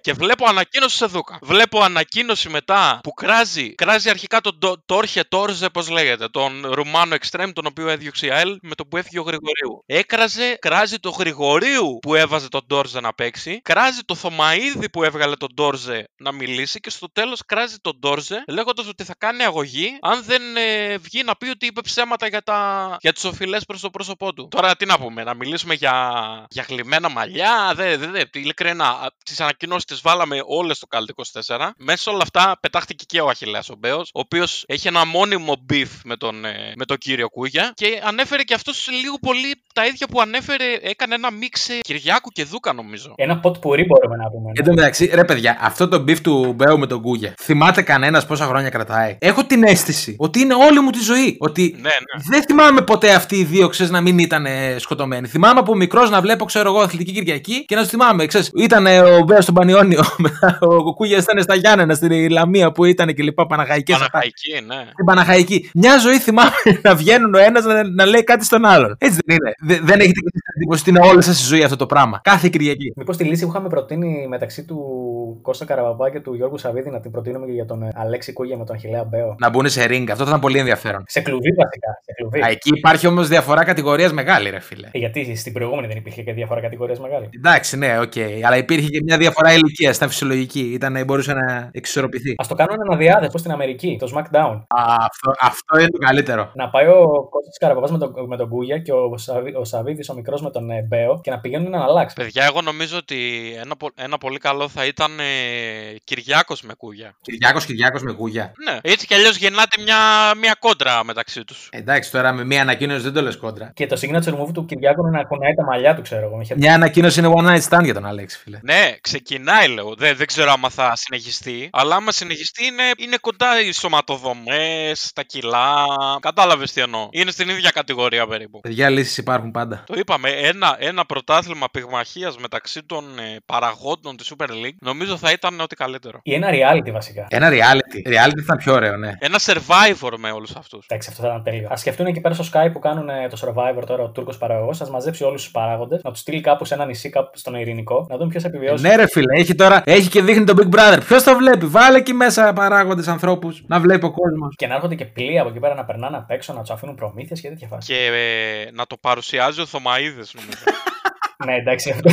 και βλέπω ανακοίνωση σε δούκα. Βλέπω ανακοίνωση μετά που κράζει, κράζει αρχικά τον Το- Τόρχε Τόρζε, πώς λέγεται, τον Ρουμάνο Εξτρέμ, τον οποίο έδιωξε η ΑΕΛ με το που έφυγε ο Γρηγορίου. Έκραζε, κράζει το Γρηγορίου που έβαζε το τον Ντόρζε να παίξει, κράζει το Θωμαίδη που έβγαλε τον Ντόρζε να μιλήσει και στο τέλος κράζει τον Ντόρζε λέγοντας ότι θα κάνει αγωγή αν δεν ε, βγει να πει ότι είπε ψέματα για, τα, για τις οφειλές προς το πρόσωπό του. Τώρα τι να πούμε, να μιλήσουμε για, για γλειμμένα μαλλιά. Δεν, δεν, δεν. Ειλικρινά, τις ανακοινώσεις τις βάλαμε όλες στο Καλτ 24. Μέσα σε όλα αυτά πετάχτηκε και ο Αχιλλέας ο Μπέος, ο οποίος έχει ένα μόνιμο beef με τον, ε, με τον κύριο Κούγια και ανέφερε και αυτός λίγο πολύ τα ίδια που ανέφερε, έκανε ένα mix ε, Κυριάκου και Δούκα νομίζω. Ένα ποτ πουρί μπορούμε να πούμε. Εν τω μεταξύ, ρε παιδιά, αυτό το beef του Μπέου με τον Κούγια. Θυμάται κανένας πόσα χρόνια κρατάει; Έχω την αίσθηση ότι είναι όλη μου τη ζωή. Ότι Ναι, ναι. δεν θυμάμαι ποτέ αυτοί οι δύο ξέρεις, να μην ήταν ε, σκοτωμένοι. Θυμάμαι από μικρός να βλέπω, ξέρω εγώ, αθλητική Κυριακή και να τους θυμάμαι. Ξέρεις, ήταν ε, ο Μπέος στον Πανιόνιο, μετά ο Κούγια ήταν στα Γιάννενα, στην Λαμία που ήταν και λοιπά Παναχαϊκές. Παναχαϊκή, ναι. Στην Παναχαϊκή. Μια ζωή θυμάμαι να βγαίνουν ο ένας να, να λέει κάτι στον άλλον. Έτσι δεν είναι. Δε- δεν έχετε και την εντύπωση ότι είναι όλη σας η ζωή αυτό το πράγμα. Κάθε Κυριακή. Μήπως τη λύση που είχαμε προτείνει μεταξύ του Κώστα Καραβαμπά και του Γιώργου Σαββίδη να την προτείνουμε και για τον ε, Αλέξη Κούγια με τον Αχιλλέα Μπέο. Να μπουν σε ring. Αυτό θα ήταν πολύ ενδιαφέρον. Σε κλουβί βασικά. Σε κλουβί. Α, εκεί υπάρχει όμως διαφορά κατηγορίας μεγάλη, ρε φίλε. Ε, Γιατί στην προηγούμενη δεν υπήρχε και διαφορά κατηγορίας μεγάλη. Εντάξει, ναι, οκ. Αλλά υπήρχε και μια διαφορά ηλικίας. Ήταν φυσιολογική. Ήταν, μπορούσε να εξισορροπηθεί. Ας το κάνουν ανά δυάδες όπως στην Αμερική, το SmackDown. Α, αυτό, αυτό είναι το καλύτερο. Να πάει ο Κώστας Καραβαμπά με, τον, με τον Κούγια και ο, Σαββί, ο Σαββίδη ο μικρός με τον ε, Μπέο και να πηγαίνουν να αλλάξει. Παιδιά, εγώ νομίζω ότι ένα, πο- ένα πολύ καλό θα ήταν ε, Κυριάκος με Κούγια. Κυριάκος Κυριάκος με γούγια. Ναι, έτσι κι αλλιώς γεννάται μια, μια κόντρα μεταξύ τους. Εντάξει, τώρα με μια ανακοίνωση δεν το λες κόντρα. Και το signature move του Κυριάκου είναι να κουνάει τα μαλλιά του, ξέρω εγώ. με χέρι. Μια ανακοίνωση είναι one night stand για τον Αλέξη, φίλε. Ναι, ξεκινάει λέω. Δεν, δεν ξέρω άμα θα συνεχιστεί. Αλλά άμα συνεχιστεί είναι, είναι κοντά οι σωματοδομές, τα κιλά. Κατάλαβες τι εννοώ. Είναι στην ίδια κατηγορία περίπου. Παιδιά, λύσεις υπάρχουν πάντα. Το είπαμε, ένα, ένα πρωτάθλημα πυγμαχία μεταξύ των ε, παραγόντων της Super League νομίζω θα ήταν ό,τι καλύτερο. Ή ένα reality βασικά. Ένα reality. Reality θα ήταν πιο ωραίο, ναι. Ένα survivor με όλους αυτούς. Εντάξει, αυτό θα ήταν τέλειο. Α σκεφτούν εκεί πέρα στο Skype που κάνουν ε, το Survivor τώρα ο Τούρκος παραγωγός, ας μαζέψει όλους τους παράγοντες, να τους στείλει κάπου σε ένα νησί, κάπου στον Ειρηνικό, να δουν ποιος θα επιβιώσει. Ναι, ρε φίλε, έχει τώρα. Έχει και δείχνει τον Big Brother. Ποιος το βλέπει. Βάλε εκεί μέσα παράγοντες ανθρώπους να βλέπει ο κόσμος. Και να έρχονται και πλοία από εκεί πέρα να περνάνε απ' έξω, να τους αφήνουν προμήθειες και τέτοια φάση. Και ε, να το παρουσιάζει ο Θωμαίδης νομίζω. ναι, εντάξει. αυτό-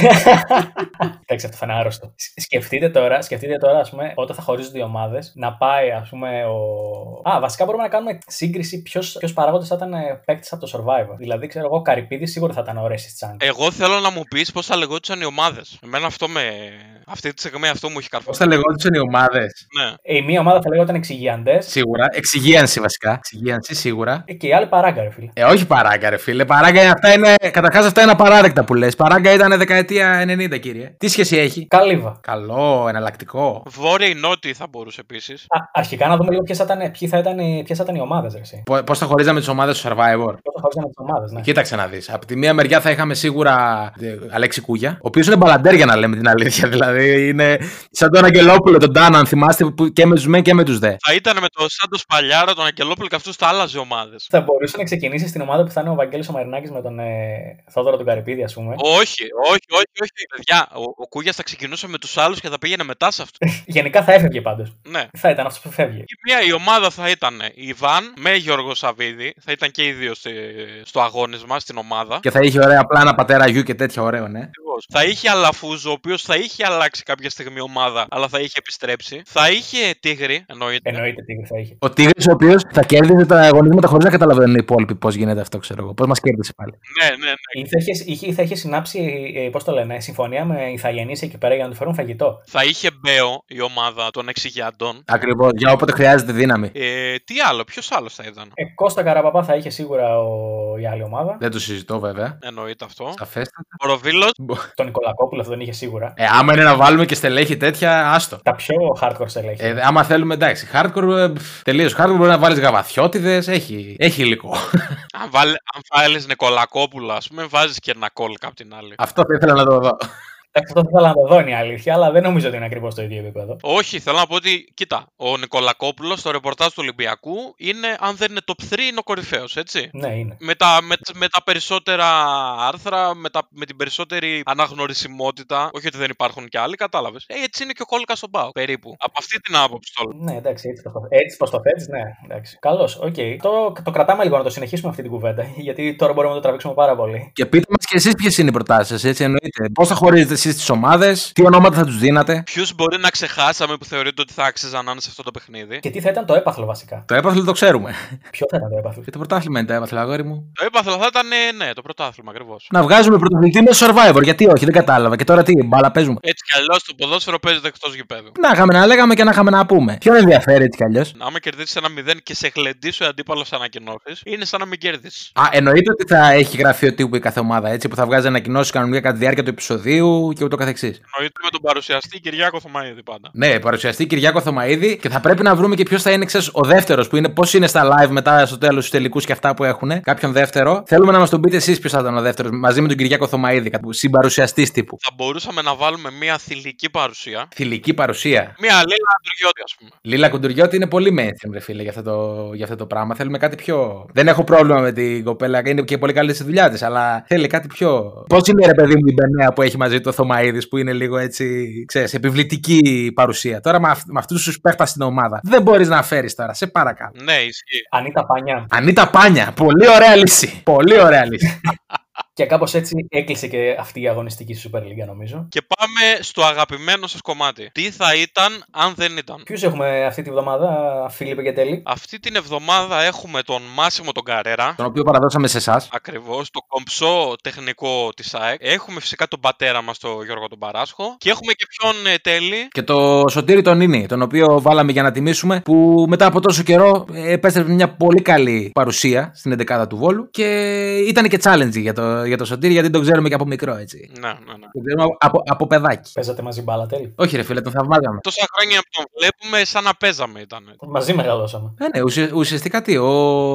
εντάξει, αυτό θα είναι άρρωστο. Σ- Σκεφτείτε τώρα, σκεφτείτε τώρα, ας πούμε, όταν θα χωρίζονται οι ομάδες, να πάει, ας πούμε, ο. Α, βασικά μπορούμε να κάνουμε σύγκριση ποιος παράγοντας θα ήταν παίκτης από το Survivor. Δηλαδή, ξέρω εγώ, ο Καρυπίδης σίγουρα θα ήταν ο Ρέσι Τσάνγκ. Εγώ θέλω να μου πεις πώς θα λεγόντουσαν οι ομάδες. Εμένα αυτό με. Αυτή τη στιγμή αυτό μου έχει Πώς καρφώσει. θα λεγόντουσαν οι ομάδες; Ναι. Ε, η μία ομάδα θα λέγονταν εξηγιαντέ Σίγουρα. Εξυγίανση βασικά. Εξυγίανση σίγουρα. και η άλλη παράγκα, ρε φίλε. Ε, όχι παράγκα, ρε φίλε. Παράγκα είναι αυτά είναι. Καταρχάς αυτά είναι απαράδεκτα που λες. Παράγκα ήταν δεκαετία 90, κύριε. Τι σχέση έχει; Καλύβα. Καλό, εναλλακτικό. Βόρεια ή νότια θα μπορούσε επίσης. Α, αρχικά να δούμε λίγο ποιες θα ήταν, ποιοι θα ήταν, ποιες θα ήταν οι ομάδες, ρε. εσύ. Πώς θα χωρίζαμε τις ομάδες του Survivor; Πώς θα χωρίζανε τις ομάδες, ναι. Κοίταξε να δεις. Από τη μία μεριά θα είχαμε σίγουρα ε, Αλέξη Κούγια, ο οποίος είναι μπαλαντέρ για να λέμε την αλήθεια. Δηλαδή είναι σαν τον Αγγελόπουλο, τον Τάνα, αν θυμάστε, που και με τους μεν και με τους δε. Θα ήταν με το Σάντο Παλιάρα, τον Αγγελόπουλο και αυτούς θα άλλαζε ομάδες. Θα μπορούσε να ξεκινήσει στην ομάδα που θα είναι ο Βαγγέλης ο Μαρινάκης με τον ε, Θόδωρο τον Καρυπίδη, ας πούμε. Όχι, όχι, όχι, όχι. Παιδιά, ο, ο Κούγιας θα ξεκινούσε με τους άλλους και θα πήγαινε μετά σε αυτούς. Γενικά θα έφευγε πάντως. ναι. Θα ήταν αυτός που φεύγει. Η μία η ομάδα θα ήταν η Βαν με Γιώργο Σαββίδη. Θα ήταν και οι δύο στη- στο αγώνισμα, στην ομάδα. Και θα είχε ωραία πλάνα πατέρα γιου και τέτοια ωραίο, ναι. Ακριβώς. Θα είχε Αλαφούζο, ο οποίος θα είχε αλλάξει κάποια στιγμή ομάδα, αλλά θα είχε επιστρέψει. Θα είχε Τίγρη, εννοείται. Εννοείται τι θα είχε. Ο Τίγρης, ο οποίος θα κέρδιζε τα αγωνίσματα χωρίς να καταλαβαίνουν οι υπόλοιποι πώς γίνεται αυτό, ξέρω εγώ. Πώς μας κέρδισε πάλι. Ναι, ναι, ναι. Ή θα είχε, είχε, θα είχε συνάψει, ε, πώς το λένε, συμφωνία με Ιθαγενείς εκεί πέρα για να του φέρουν φαγητό. Θα είχε Μπέο η ομάδα των εξηγιαντών. Ακριβώς, για όποτε χρειάζεται δύναμη. Ε, τι άλλο, ποιος άλλος θα ήταν; Ε, Κώστα Καραπαπά θα είχε σίγουρα ο, η άλλη ομάδα. Δεν το συζητώ βέβαια. Εννοείται αυτό. Σαφέστατα. Ο Ροβίλος. Τον Νικολακόπουλο αυτό τον είχε σίγουρα. Ε, άμα είναι να βάλουμε και στελέχη τέτοια, άστο. Τα πιο hardcore στελέχη. Ε, άμα θέλουμε, εντάξει, hardcore, τελείως hardcore μπορεί να βάλεις γαβαθιώτιδες, έχει, έχει υλικό. Αν, βάλει, αν βάλεις Νικολακόπουλο, ας πούμε, βάζεις και ένα κόλκα απ' την άλλη. Αυτό θα ήθελα να το δω. Εντάξει, αυτό θα ήθελα να το δω είναι η αλήθεια, αλλά δεν νομίζω ότι είναι ακριβώς το ίδιο επίπεδο. Όχι, θέλω να πω ότι, κοίτα, ο Νικολακόπουλος στο ρεπορτάζ του Ολυμπιακού είναι, αν δεν είναι top 3, είναι ο κορυφαίος, έτσι. Ναι, είναι. Με τα, με, με τα περισσότερα άρθρα, με, τα, με την περισσότερη αναγνωρισιμότητα. Όχι ότι δεν υπάρχουν κι άλλοι, κατάλαβες. Ε, έτσι είναι και ο Κόλκας στον ΠΑΟ, περίπου. Από αυτή την άποψη το λέω. Ναι, εντάξει, έτσι πως το, έτσι πως το θέτεις, ναι, εντάξει. Καλώς, οκ. Το, το κρατάμε λίγο να το συνεχίσουμε αυτή την κουβέντα, γιατί τώρα μπορούμε να το τραβήξουμε πάρα πολύ. Και πείτε μας και εσείς ποιες είναι οι προτάσεις σας, έτσι εννοείται. Πώς θα χωρίζετε εσείς τις ομάδες, τι ονόματα θα τους δίνατε. Ποιους μπορεί να ξεχάσαμε που θεωρείτε ότι θα άξιζαν να είναι σε αυτό το παιχνίδι; Και τι θα ήταν το έπαθλο βασικά; Το έπαθλο το ξέρουμε. Ποιο θα ήταν το έπαθλο; Και το πρωτάθλημα είναι το έπαθλο, αγόρι μου. Το έπαθλο θα ήταν, ε, ναι, το πρωτάθλημα ακριβώς. Να βγάζουμε πρωταθλητή με survivor. Γιατί όχι, δεν κατάλαβα. Και τώρα τι, μπάλα παίζουμε; Έτσι κι αλλιώς το ποδόσφαιρο παίζεται εκτός γηπέδου. Να είχαμε να λέγαμε και να είχαμε να πούμε. Ποιον ενδιαφέρει έτσι κι αλλιώς; Άμα κερδίσεις ένα 0 και σε γλεντήσει ο αντίπαλος ανακοινώσεις, είναι σαν να μην κέρδισες. Α, εννοείται ότι θα έχει γραφείο τύπου η κάθε ομάδα έτσι που θα βγάζει ανακοινώσεις κανονικά κατά τη διάρκεια του επεισοδίου και ούτω καθεξής. Εννοείται με τον παρουσιαστή Κυριάκο Θωμαίδη πάντα. Ναι, παρουσιαστή Κυριάκο Θωμαίδη και θα πρέπει να βρούμε και ποιος θα είναι ξέρεις, ο δεύτερος που είναι πώς είναι στα live μετά στο τέλος τους τελικούς και αυτά που έχουν. Κάποιον δεύτερο. Θέλουμε να μας τον πείτε εσείς ποιος θα ήταν ο δεύτερος μαζί με τον Κυριάκο Θωμαίδη, κάπου συμπαρουσιαστής τύπου. Θα μπορούσαμε να βάλουμε μια θηλυκή παρουσία. Θηλυκή παρουσία. Μια Λίλα Αντουριώτη, ας πούμε. Λίλα Κουντουριώτη είναι πολύ mainstream, ρε φίλε, για αυτό, το, για αυτό το πράγμα. Θέλουμε κάτι πιο. Δεν έχω πρόβλημα με την κοπέλα, είναι και πολύ καλή στη δουλειά της, αλλά θέλει κάτι πιο. Πώς είναι, ρε παιδί μου, η Μπενέα που έχει μαζί το Θωμαίδης, που είναι λίγο έτσι, ξέρεις, επιβλητική παρουσία. Τώρα με, αυ- με αυτούς τους παίχτες στην ομάδα. Δεν μπορείς να φέρεις τώρα, σε παρακαλώ. Ναι, ισχύει. Ανίτα Πανιά. Ανίτα Πάνια. Πολύ ωραία λύση. Πολύ ωραία λύση. Και κάπως έτσι έκλεισε και αυτή η αγωνιστική Super League, νομίζω. Και πάμε στο αγαπημένο σας κομμάτι. Τι θα ήταν αν δεν ήταν; Ποιους έχουμε αυτή τη βδομάδα, Φίλιππε και Τέλη; Αυτή την εβδομάδα έχουμε τον Μάσιμο τον Καρέρα. τον οποίο παραδώσαμε σε εσάς. Ακριβώς, το κομψό τεχνικό της ΑΕΚ. Έχουμε φυσικά τον πατέρα μας, τον Γιώργο τον Παράσχο. Και έχουμε και ποιον ε, τέλει. Και το Σωτήρι τον Νίνη, τον οποίο βάλαμε για να τιμήσουμε, που μετά από τόσο καιρό ε, επέστρεψε μια πολύ καλή παρουσία στην 11η του Βόλου και ήταν και challenge για το, για το Σωτήρι, γιατί τον ξέρουμε και από μικρό έτσι. Ναι, ναι, ναι. Τον ξέρουμε από, από, από παιδάκι. Παίζατε μαζί μπάλα, Τέλη. Όχι, ρε φίλε, τον θαυμάζαμε. Τόσα χρόνια που τον βλέπουμε, σαν να παίζαμε ήταν. Μαζί μεγαλώσαμε. Ε, ναι, ουσια- ουσιαστικά τι. Ο,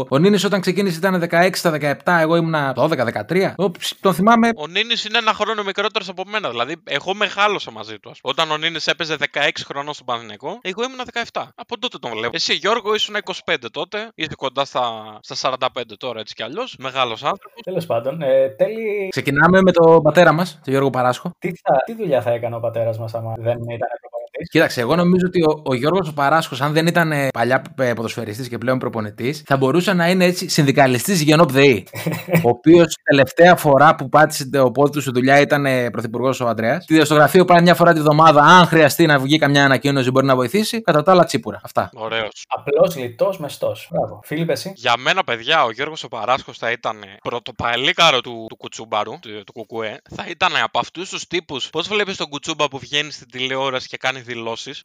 ο Νίνης όταν ξεκίνησε ήταν 16 στα 17, εγώ ήμουνα 12-13. Ο- Τον θυμάμαι. Ο Νίνης είναι ένα χρόνο μικρότερος από μένα. Δηλαδή, εγώ μεγάλωσα μαζί του. ας πούμε. Όταν ο Νίνης έπαιζε 16 χρονών στον Παναθηναϊκό, εγώ ήμουν 17. Από τότε τον βλέπω. Εσύ, Γιώργο, ήσουν 25 τότε. Είσαι κοντά στα, στα 45 τώρα έτσι κι αλλιώς. Μεγάλος άνθρωπος. Τέλος πάντων, ε, Τέλη, Ξεκινάμε με τον πατέρα μας, τον Γιώργο Παράσχο. τι, θα, τι δουλειά θα έκανε ο πατέρας μας άμα δεν ήταν προπονητή. Κοίταξε, εγώ νομίζω ότι ο, ο Γιώργος ο Παράσχος, αν δεν ήταν ε, παλιά ε, ποδοσφαιριστής και πλέον προπονητής, θα μπορούσε να είναι έτσι συνδικαλιστής Γενόπ ΔΕΗ. ο οποίος τελευταία φορά που πάτησε το πόδι του στη δουλειά ήταν ε, πρωθυπουργός ο Αντρέα. Τη στο γραφείο πάει μια φορά τη βδομάδα, αν χρειαστεί να βγει καμιά ανακοίνωση, μπορεί να βοηθήσει. Κατά τα άλλα, τσίπουρα. Αυτά. Ωραίος. Απλός, λιτός, μεστός. Μπράβο. Φίλιππε, εσύ; Για μένα, παιδιά, ο Γιώργος ο Παράσχος θα ήταν πρωτοπαλίκαρο του, του κουτσούμπαρου, του, του κουκουέ. Θα ήταν από αυτούς τους τύπους. Πώς βλέπεις τον κουτσούμπα που βγαίνει στην τηλεόραση και κάνει δηλώσεις.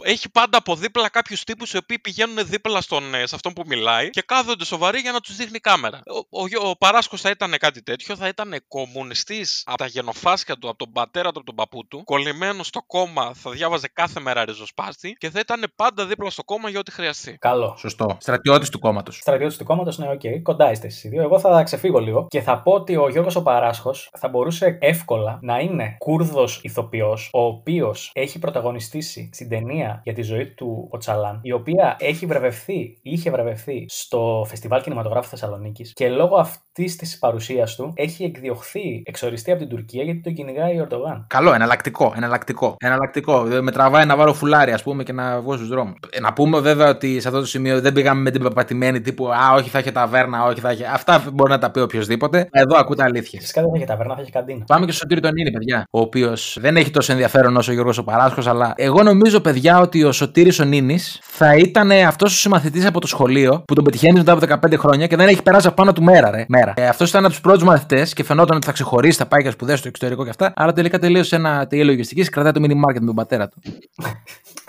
Έχει πάντα από δίπλα κάποιους τύπους οι οποίοι πηγαίνουν δίπλα στον, ε, σε αυτόν που μιλάει και κάθονται σοβαροί για να τους δείχνει κάμερα. Ο, ο, Γιώ- ο Παράσχο θα ήταν κάτι τέτοιο. Θα ήταν κομμουνιστής από τα γενοφάσκια του, από τον πατέρα του, από τον παππού του. Κολλημένος στο κόμμα, θα διάβαζε κάθε μέρα ριζοσπάστη και θα ήταν πάντα δίπλα στο κόμμα για ό,τι χρειαστεί. Καλό. Σωστό. Στρατιώτης του κόμματος. Στρατιώτης του κόμματος, ναι, οκ. Κοντά είστε εσείς οι δύο. Εγώ θα ξεφύγω λίγο και θα πω ότι ο Γιώργος ο Παράσχος θα μπορούσε εύκολα να είναι Κούρδος ηθοποιός, ο οποίος έχει πρωταγωνιστήσει στην ταινία για τη ζωή του Οτσαλάν, η οποία έχει βραβευθεί ή είχε βραβευθεί στο Φεστιβάλ Κινηματογράφου Θεσσαλονίκης και λόγω αυτής της παρουσίας του έχει εκδιωχθεί, εξοριστεί από την Τουρκία γιατί τον κυνηγάει ο Ερντογάν. Καλό, εναλλακτικό. Εναλλακτικό. εναλλακτικό. Ε, Με τραβάει να βάλω φουλάρι, ας πούμε, και να βγω στους δρόμους. Να πούμε βέβαια ότι σε αυτό το σημείο δεν πήγαμε με την πεπατημένη τύπου Α, όχι, θα έχει ταβέρνα, όχι, θα έχει. Αυτά μπορεί να τα πει οποιοδήποτε. Εδώ ακούτε αλήθειε. Φυσικά δεν θα έχει ταβέρνα, θα έχει καντίνα. Πάμε και στο Σωτήρι τον Ίνη, παιδιά. Ο οποίος δεν έχει τόσο ενδιαφέρον όσο ο Γιώργος ο Παράσχο, αλλά εγώ νομίζω, παιδιά, ότι ο Σωτήρης ο Νίνης θα ήταν αυτός ο συμμαθητής από το σχολείο που τον πετυχαίνει μετά από 15 χρόνια και δεν έχει περάσει από πάνω του μέρα, ρε. Μέρα. Ε, αυτός ήταν από τους πρώτους μαθητές και φαινόταν ότι θα ξεχωρίσει, θα πάει για σπουδέ στο εξωτερικό και αυτά. Αλλά τελικά τελείωσε ένα τελείο λογιστική και κρατάει το mini market με τον πατέρα του.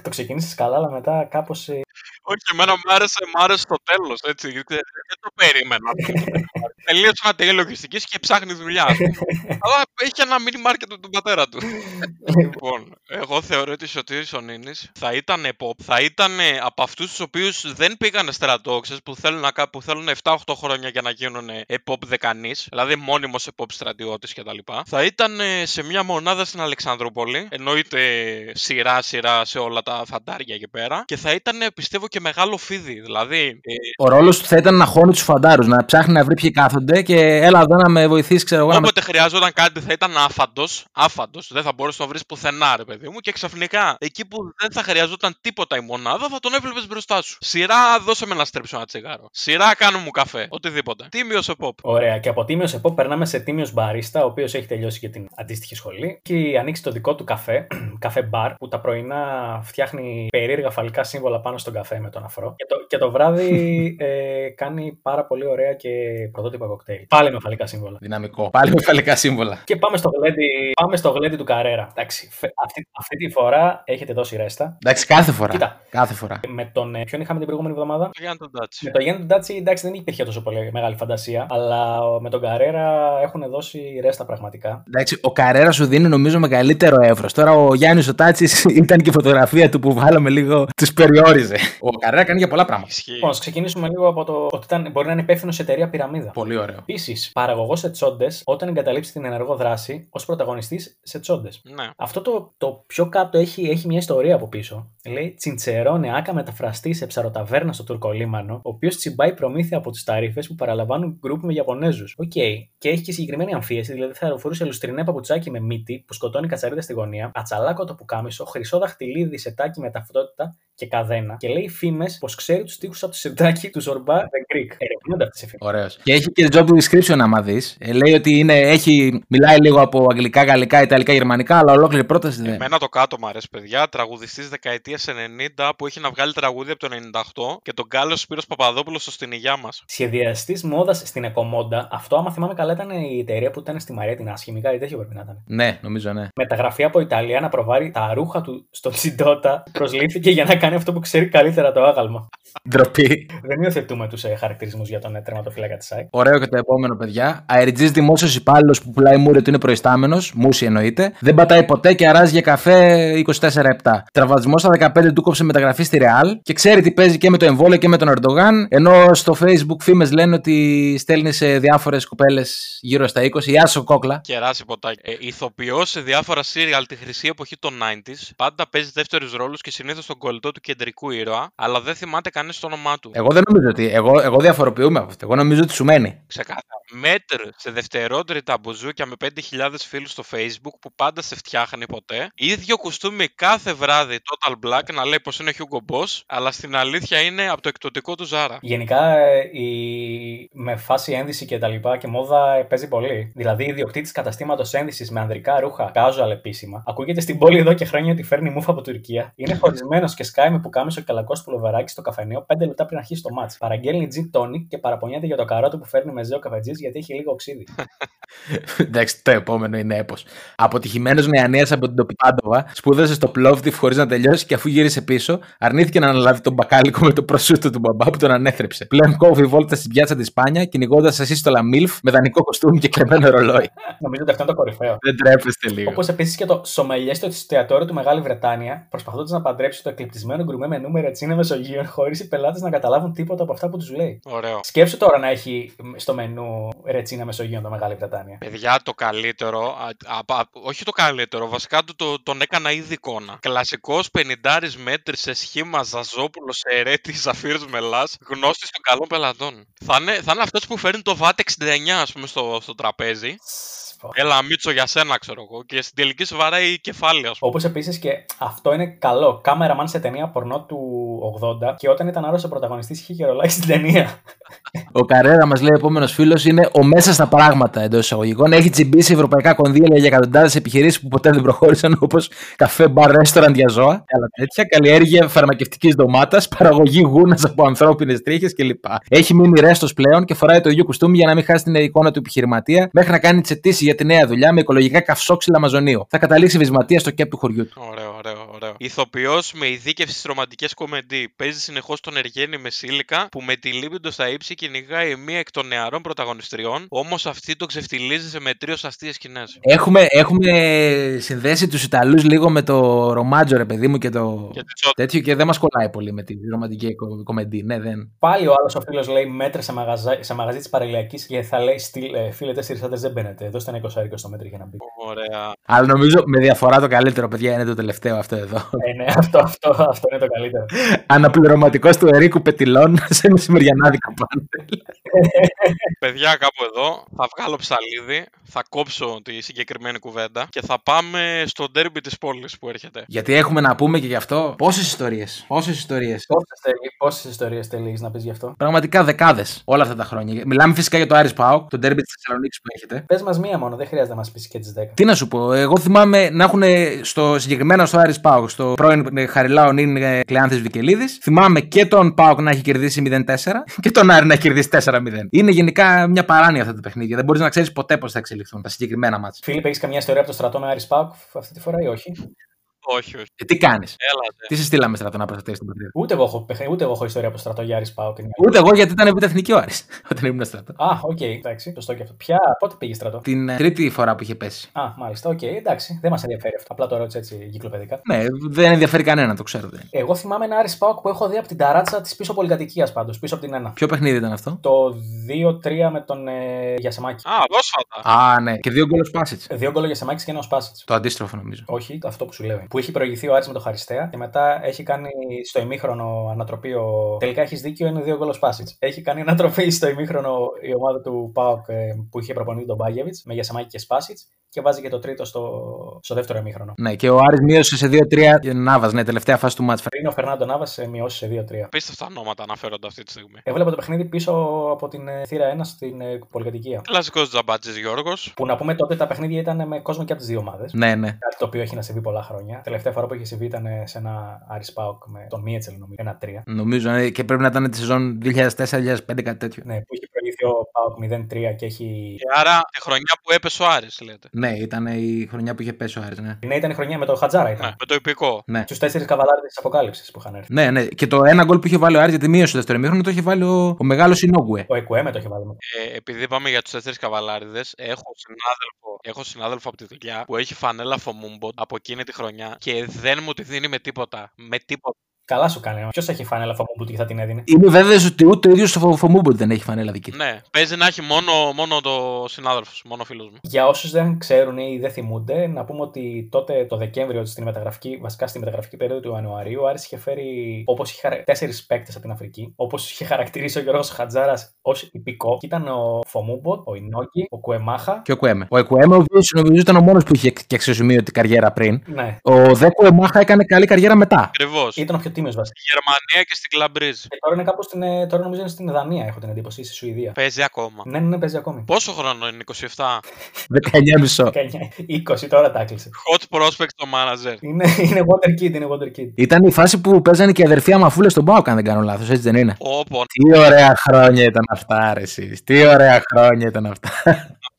Το ξεκίνησε καλά, αλλά μετά κάπως. Όχι, εμένα μου άρεσε, μ' άρεσε το τέλος. Έτσι. Δεν δεν το περίμενα. Τελείωσε ένα τελείο λογιστικής και ψάχνει δουλειά. ας πούμε. Αλλά έχει ένα mini market του πατέρα του. λοιπόν, εγώ θεωρώ ότι ο Σωτήρης ο Νίνης θα ήταν pop, θα ήταν από αυτούς τους οποίους δεν πήγανε στρατόξες που θέλουν, να, κα- που θέλουν 7-8 χρόνια για να γίνουν pop δεκανής, δηλαδή μόνιμος pop στρατιώτης κτλ. Θα ήταν ε, σε μια μονάδα στην Αλεξανδρούπολη, εννοείται σειρά-σειρά σε όλα τα φαντάρια εκεί πέρα, και θα ήταν πιστεύω και μεγάλο φίδι, δηλαδή ε, Ο ρόλος του θα ήταν να χώνει τους φαντάρους, να ψάχνει να βρει ποιοι κάθονται και έλα εδώ να με βοηθήσεις, ξέρω εγώ. να με- Όποτε χρειαζόταν κάτι θα ήταν άφαντος. Άφαντος. Δεν θα μπορούσε να το βρεις πουθενά, ρε παιδί μου. Και ξαφνικά εκεί που δεν θα χρειαζόταν τίποτα η μονάδα θα τον έβλεπες μπροστά σου. Σειρά, δώσε με να στρέψω ένα τσιγάρο. Σειρά, κάνω μου καφέ. Οτιδήποτε. Τίμιος σε pop. Ωραία. Και από τίμιος ΕΠΟ περνάμε σε τίμιος μπαρίστα, ο οποίος έχει τελειώσει και την αντίστοιχη σχολή και έχει ανοίξει το δικό του καφέ, καφέ μπαρ, που τα πρωινά φτιάχνει περίεργα φαλικά σύμβολα πάνω στον καφέ με τον αφρό. Και το, και το βράδυ ε, κάνει πάρα πολύ ωραία και πρωτότυπα κοκτέιλ. Πάλι με φαλικά σύμβολα. Δυναμικό. Πάλι με φαλικά σύμβολα. Και πάμε στο γλέντι, πάμε στο γλέντι του Καρέρα. Εντάξει, φε- αυτή, αυτή τη φορά έχετε δώσει ρέστα. Εντάξει, κάθε φορά. Κοίτα. Κάθε φορά. Με τον. ε, Ποιον είχαμε την προηγούμενη εβδομάδα; Γιάννη τον Τάτσι. Με το Γιάννη Ντάτσι, εντάξει, δεν υπήρχε τόσο πολύ μεγάλη φαντασία. Αλλά με τον Καρέρα έχουν δώσει ρέστα πραγματικά. Εντάξει, ο Καρέρα σου δίνει νομίζω μεγαλύτερο εύρος. Τώρα ο Γιάννης ο Τάτσι ήταν και η φωτογραφία του που βάλαμε λίγο. Τους περιόριζε. Ο Καρέρα κάνει για πολλά πράγματα. Ισχύει. Λοιπόν, ας ξεκινήσουμε λίγο από το ότι ήταν, μπορεί να είναι υπεύθυνος σε εταιρεία πυραμίδα. Πολύ ωραίο. Επίσης, παραγωγός σε τσόντες όταν εγκαταλείψει την ενεργό δράση ως πρωταγωνιστής σε τσόντες. Ναι. Αυτό το, το πιο κάτω έχει, έχει μια ιστορία από πίσω. Λέει τσιτσερόνε aka μεταφραστής σε ψαροταβέρνα στο Τουρκολίμανο, ο οποίος τσιμπάει προμήθεια από τους ταρίφες που παραλαμβάνουν γκρουπ με Ιαπωνέζους. Οκ. Και έχει και συγκεκριμένη αμφίεση, δηλαδή θα φορούσε λουστρινέ παπουτσάκι με μύτη που σκοτώνει κατσαρίδα στη γωνία, ατσαλάκο το πουκάμισο, χρυσό δαχτυλίδι σετάκι με ταυτότητα και καδένα. Και λέει φήμες πως ξέρει τους τείχου από το σετάκι του Ζορμπά The Greek. Ερευνούνται αυτές οι φήμες. Ωραίος. Και έχει και job description άμα δεις. λέει ότι είναι, έχει, μιλάει λίγο από αγγλικά, γαλλικά, ιταλικά, γερμανικά, αλλά ολόκληρη πρόταση δεν. Εμένα το κάτω μου αρέσει, παιδιά. Τραγουδιστής δεκαετίας 90 που έχει να βγάλει τραγούδι από το 98 και τον κάλεσε ο Σπύρος Παπαδόπουλος στο στην υγειά μας. Σχεδιαστής μόδας στην Εκομόντα, αυτό άμα θυμάμαι καλά ήταν η εταιρεία που ήταν στη Μαρία την Άσχημη, κάτι τέτοιο πρέπει να ήταν. Ναι, νομίζω ναι. Μεταγραφή από Ιταλία να προβάρει τα ρούχα του στο Τσιντότα προσλήφθηκε για να κάνει αυτό που ξέρει καλύτερα το άγαλμα. Ντροπή. Δεν υιοθετούμε τους ε, χαρακτηρισμούς για τον ε, τερματοφύλακα της ΑΕΚ. Ωραίο και το επόμενο, παιδιά. Αεριτζής δημόσιος υπάλληλος που πουλάει μούρι ότι είναι προϊστάμενος. Μουσι εννοείται. Δεν πατάει ποτέ και αράζει για καφέ 24-7. Τραυματισμός στα 15 του κόψε μεταγραφή στη Ρεάλ και ξέρει τι παίζει και με το εμβόλιο και με τον Ερντογάν. Ενώ στο Facebook φήμες λένε ότι στέλνει σε διάφορες κοπέλες γύρω στα 20. Γεια σου, κόκλα. Κεράσει ποτάκι. Ε, ηθοποιός σε διάφορα serial τη χρυσή εποχή των 90s. Πάντα παίζει δεύτερου ρόλους και συνήθως τον κολλητό του κεντρικού ήρωα. Αλλά δεν θυμάται κανείς το όνομά του. Εγώ δεν νομίζω ότι. Εγώ, εγώ διαφοροποιούμαι από αυτό. Εγώ νομίζω ότι σου μένει. Ξεκάθαρα. Μέτρ σε δευτερότερη τα μπουζούκια με 5.000 φίλους στο facebook που πάντα σε φτιάχνει ποτέ. Ίδιο κουστούμι κάθε βράδυ Total Black να λέει πως είναι Hugo Boss, αλλά στην αλήθεια είναι από το εκτοτικό του Zara. Γενικά ε, η... με φάση ένδυση και τα λοιπά και μόδα ε, παίζει πολύ. Δηλαδή, ιδιοκτήτης καταστήματος ένδυσης με ανδρικά ρούχα, casual επίσημα, ακούγεται στην πόλη εδώ και χρόνια ότι φέρνει μούφα από Τουρκία. Είναι χωρισμένο και σκάει με πουκάμισο και καλακό πουλοβεράκι στο καφενείο 5 λεπτά πριν αρχίσει το μάτς. Παραγγέλνει gin tonic και παραπονιέται για το καρότο που φέρνει με ζέο καφετζής γιατί έχει λίγο οξύδι. Εντάξει, το επόμενο είναι έπος. Αποτυχημένος νεανέα από την Τοπιπάντοβα, σπούδασε στο Πλόβδιφ χωρίς να τελειώσει και αφού γύρισε πίσω, αρνήθηκε να αναλάβει τον μπακάλικο με το προσούτο του μπαμπά που τον ανέθρεψε. Πλέον κόβει βόλτα στην πιάτσα της Σπάνια, κυνηγώντας ασύστολα μιλφ με δανεικό κοστούμι και κλεμμένο ρολόι. Νομίζω ότι αυτό είναι το κορυφαίο. Δεν τρέπεστε λίγο. Όπως επίσης και το σομελιέ στο εστιατόριο του Μεγάλη Βρετάνια, προσπαθώντα να παντρέψει το εκλειπτισμένο γκρουμέ με νούμερα τσίνα Μεσογείων, χωρίς οι πελάτες να καταλάβουν τίποτα από αυτά που τους λέει. Ωραίο. Σκέψου τώρα να έχει στο μενού ρετσίνα Μεσογείων το Μεγάλη Βρετάνια. Παιδιά, το καλύτερο, α, α, α, όχι το καλύτερο, βασικά το, το, τον έκανα ήδη εικόνα. Κλασικός 50 μέτρης σε σχήμα Ζαζόπουλος Ερέτη Ζαφύρ Μελάς, γνώστης των καλών πελατών. Θα είναι, θα είναι αυτός που φέρνει το VAT 69, ας πούμε, στο, στο τραπέζι. Έλα, Μίτσο για σένα, ξέρω εγώ. Και στην τελική σου βαράει κεφάλι, α πούμε. Όπως επίσης και αυτό είναι καλό. Κάμεραμαν σε ταινία πορνό του 80 και όταν ήταν άλλο ο πρωταγωνιστής είχε και ρολάκι στην ταινία. Ο Καρέρα, μας λέει ο επόμενος φίλος, είναι ο μέσα στα πράγματα εντός εισαγωγικών. Έχει τσιμπήσει ευρωπαϊκά κονδύλια για εκατοντάδες επιχειρήσεις που ποτέ δεν προχώρησαν, όπως καφέ, μπαρ, ρέστοραντ για ζώα, άλλα τέτοια, καλλιέργεια φαρμακευτικής ντομάτας, παραγωγή γούνας από ανθρώπινες τρίχες κλπ. Έχει μείνει ρέστος πλέον και φοράει το ίδιο κουστούμι για να μην χάσει την εικόνα του επιχειρηματία, μέχρι να κάνει τι αιτήσει για τη νέα δουλειά με οικολογικά καυσόξυλα Αμαζονίου. Θα καταλήξει βυσματίας στο κέπ του χωριού του. Ωραίο, ωραίο, ωραίο. ωραίο. Ηθοποιός με ειδίκευση στις ρομαντικές κομμεντί. Παίζει συνεχώς τον Εργένη Μεσίλικα που με τη λύπη του στα ύψη κυνηγάει μία εκ των νεαρών πρωταγωνιστριών. Όμως αυτή το ξεφτιλίζει σε μετρίο αστείες σκηνές. Έχουμε, έχουμε συνδέσει τους Ιταλούς λίγο με το ρομάτζο, ρε παιδί μου, και το Και τη Τζο- τέτοιο και δεν μας κολλάει πολύ με τη ρομαντική κο- κομμεντή. Ναι, δεν. Πάλι ο άλλος ο φίλος λέει μέτρε σε, μαγαζά, σε μαγαζί της παραλιακής και θα λέει στυλ, ε, φίλε, τέσσερις άντρες δεν μπαίνετε. Δώστε ένα 20 στο μέτρη για να μπει. Ωραία. Αλλά νομίζω με διαφορά το καλύτερο, παιδιά, είναι το τελευταίο αυτό εδώ. Ε, ναι, αυτό, αυτό, αυτό είναι το καλύτερο. Αναπληρωματικό του Ερίκου Πετιλών σε μεσημεριανάδικα πάνελ. Παιδιά, κάπου εδώ θα βγάλω ψαλίδι, θα κόψω τη συγκεκριμένη κουβέντα και θα πάμε στο ντέρμπι της πόλης που έρχεται. Γιατί έχουμε να πούμε και γι' αυτό πόσες ιστορίες. Πόσες ιστορίες. Πόσες ιστορίες τελεί να πεις γι' αυτό; Πραγματικά δεκάδες όλα αυτά τα χρόνια. Μιλάμε φυσικά για το Άρης Πάοκ, το ντέρμπι της Θεσσαλονίκης που έχετε. Πες μας μία μόνο, δεν χρειάζεται να μας πεις και τις 10. Τι να σου πω, εγώ θυμάμαι να έχουν στο συγκεκριμένα στο Άρης Πάοκ, στο πρώην ε, Χαριλάο Νίν ε, Κλεάνθης Βικελίδης. Θυμάμαι και τον Πάοκ να έχει κερδίσει 0-4 και τον Άρη να έχει κερδίσει 4-0. Είναι γενικά μια παράνοια αυτά τα παιχνίδια. Δεν μπορείς να ξέρεις ποτέ πώς θα εξελιχθούν τα συγκεκριμένα ματς. Φίλιπ, έχεις καμιά ιστορία από το στρατό με Άρης ΠΑΟΚ αυτή τη φορά ή όχι; Όχι, όχι. Ε, τι κάνεις, Έλατε. τι σε στείλαμε στρατό να προστατεύεις την πατρίδα. Ούτε εγώ έχω, παιχνίδι- ούτε εγώ έχω ιστορία από το στρατό για Άρης ΠΑΟΚ. Ούτε εγώ γιατί ήταν Β' Εθνική ο Άρης όταν ήμουν στρατό. Α, οκ, εντάξει, σωστό και αυτό. Ποια, πότε πήγε στρατό; Την ε, τρίτη φορά που είχε πέσει. Α, μάλιστα, οκ, εντάξει, δεν μας ενδιαφέρει αυτό. Απλά το ρώτησα έτσι εγκυκλοπαιδικά. Ναι, δεν ενδιαφέρει κανένα, το ξέρετε. Εγώ θυμάμαι ένα Άρης Πάουκ που έχω δει από την ταράτσα της πίσω πολυκατοικίας πάντως, πίσω από την ένα. Ποιο παιχνίδι ήταν αυτό; Το 2-3 με τον ε, Γιασεμάκη. Α, πρόσφατα. Α, ναι, και δύο γκολ Πάσιτς. Δύο γκολ Γιασεμάκης και ένα Σπάσιτ. Το αντίστροφο νομίζω. Όχι, αυτό που σου λέω. Που έχει προηγηθεί ο Άρης με τον Χαριστέα και μετά έχει κάνει στο ημίχρονο ανατροπή ο. Τελικά έχεις δίκιο, είναι δύο γκολ Σπάσιτ. Έχει κάνει ανατροπή στο ημίχρονο η ομάδα του Πάοκ ε, που είχε προπονηθεί τον Μπάγεβιτς με Γιασεμάκη και Σπάσιτς και βάζει και το τρίτο στο, στο δεύτερο ημίχρονο. Ναι, και ο Άρης μείωσε σε 2-3 Νάβα, ναι, τελευταία φάση του μάτς. Πριν ο Φερνάντο Νάβα σε μειώσει σε 2-3. Απίστευτα ονόματα αναφέρονται αυτή τη στιγμή. Έβλεπα το παιχνίδι πίσω από την ε, θύρα 1 στην ε, πολυκατοικία. Κλασικός τζαμπάτζη Γιώργος. Που να πούμε τότε τα παιχνίδια ήταν με κόσμο και από τις δύο ομάδες. Ναι, ναι. Κάτι το οποίο έχει να συμβεί πολλά χρόνια. Τελευταία φορά που είχε συμβεί ήταν ε, σε ένα Άρης Πάοκ με τον Μίετσελ, νομίζω. Ένα 3. Νομίζω ναι, και πρέπει να ήταν τη σεζόν 2004-2005 κάτι τέτοιο. Ναι, που είχε προηγηθεί ο Πάοκ 0-3 και έχει. Και άρα τη χρονιά που έπεσε ο Άρης, λέτε. Ναι, ήταν η χρονιά που είχε πέσει ο Άρης, ναι. Ναι, ήταν η χρονιά με τον Χατζάρα. Ναι, Ήταν. με το υπηκό. Ναι. Τους τέσσερις καβαλάρε τη Αποκάλυψης που είχαν έρθει. Ναι, ναι. Και το ένα γκολ που είχε βάλει ο Άρης γιατί μείωσε το δεύτερο ημίχρονο το είχε βάλει ο, ο μεγάλος Ινόγκουε. Ο Εκουέμε το είχε βάλει. Ε, επειδή είπαμε για τους τέσσερις καβαλάριδε, έχω συνάδελφο, έχω συνάδελφο από τη δουλειά που έχει φανέλα Φομούμποντ από εκείνη τη χρονιά και δεν μου τη δίνει με τίποτα. Με τίποτα. Καλά σου κάνει. Ποιος έχει φανέλα Φαμούμπου και θα την έδινε; Είμαι βέβαιος ότι ούτε ο ίδιος ο Φομούμποντ δεν έχει φανέλα δική του. Ναι, παίζει να έχει μόνο, μόνο το συνάδελφος, μόνο φίλος μου. Για όσους δεν ξέρουν ή δεν θυμούνται, να πούμε ότι τότε το Δεκέμβριο στην μεταγραφική, βασικά στη μεταγραφική περίοδο του Ιανουαρίου, ο Άρης είχε φέρει όπως είχε χαρα... τέσσερις παίκτες από την Αφρική, όπως είχε χαρακτηρίσει ο Γιώργος Χατζάρας ως υπηκό. Και ήταν ο Φομούμποτ, ο Ινόγκη, ο Κουεμάχα. Και ο Κουέμε. Ο Εκουέμε, ο οποίος νομίζω ήταν ο μόνος που είχε και αξιοσημείωτη καριέρα πριν. Ναι, Ο Δε Κουεμάχα έκανε καλή καριέρα μετά. Ακριβώς. ήταν ο πιο τίμιο βασικά. Στη Γερμανία και στην Κλαμπρίζ. Και τώρα είναι κάπου στην. ε, Τώρα νομίζω είναι στην Δανία, έχω την εντύπωση, ή στη Σουηδία. Παίζει ακόμα. Ναι, ναι, ναι, παίζει ακόμη. Πόσο χρόνο είναι, 27. 19,5. 19, 20 τώρα τα έκλεισε. Hot prospect το manager. Είναι, είναι Water Kid, είναι Water Kid. Ήταν η φάση που παίζανε και οι αδερφοί Αμαφούλες στον Πάοκ, αν δεν κάνω λάθος, έτσι δεν είναι; Όπω Τι ωραία χρόνια ήταν αυτά, ρε εσείς. Τι ωραία χρόνια ήταν αυτά.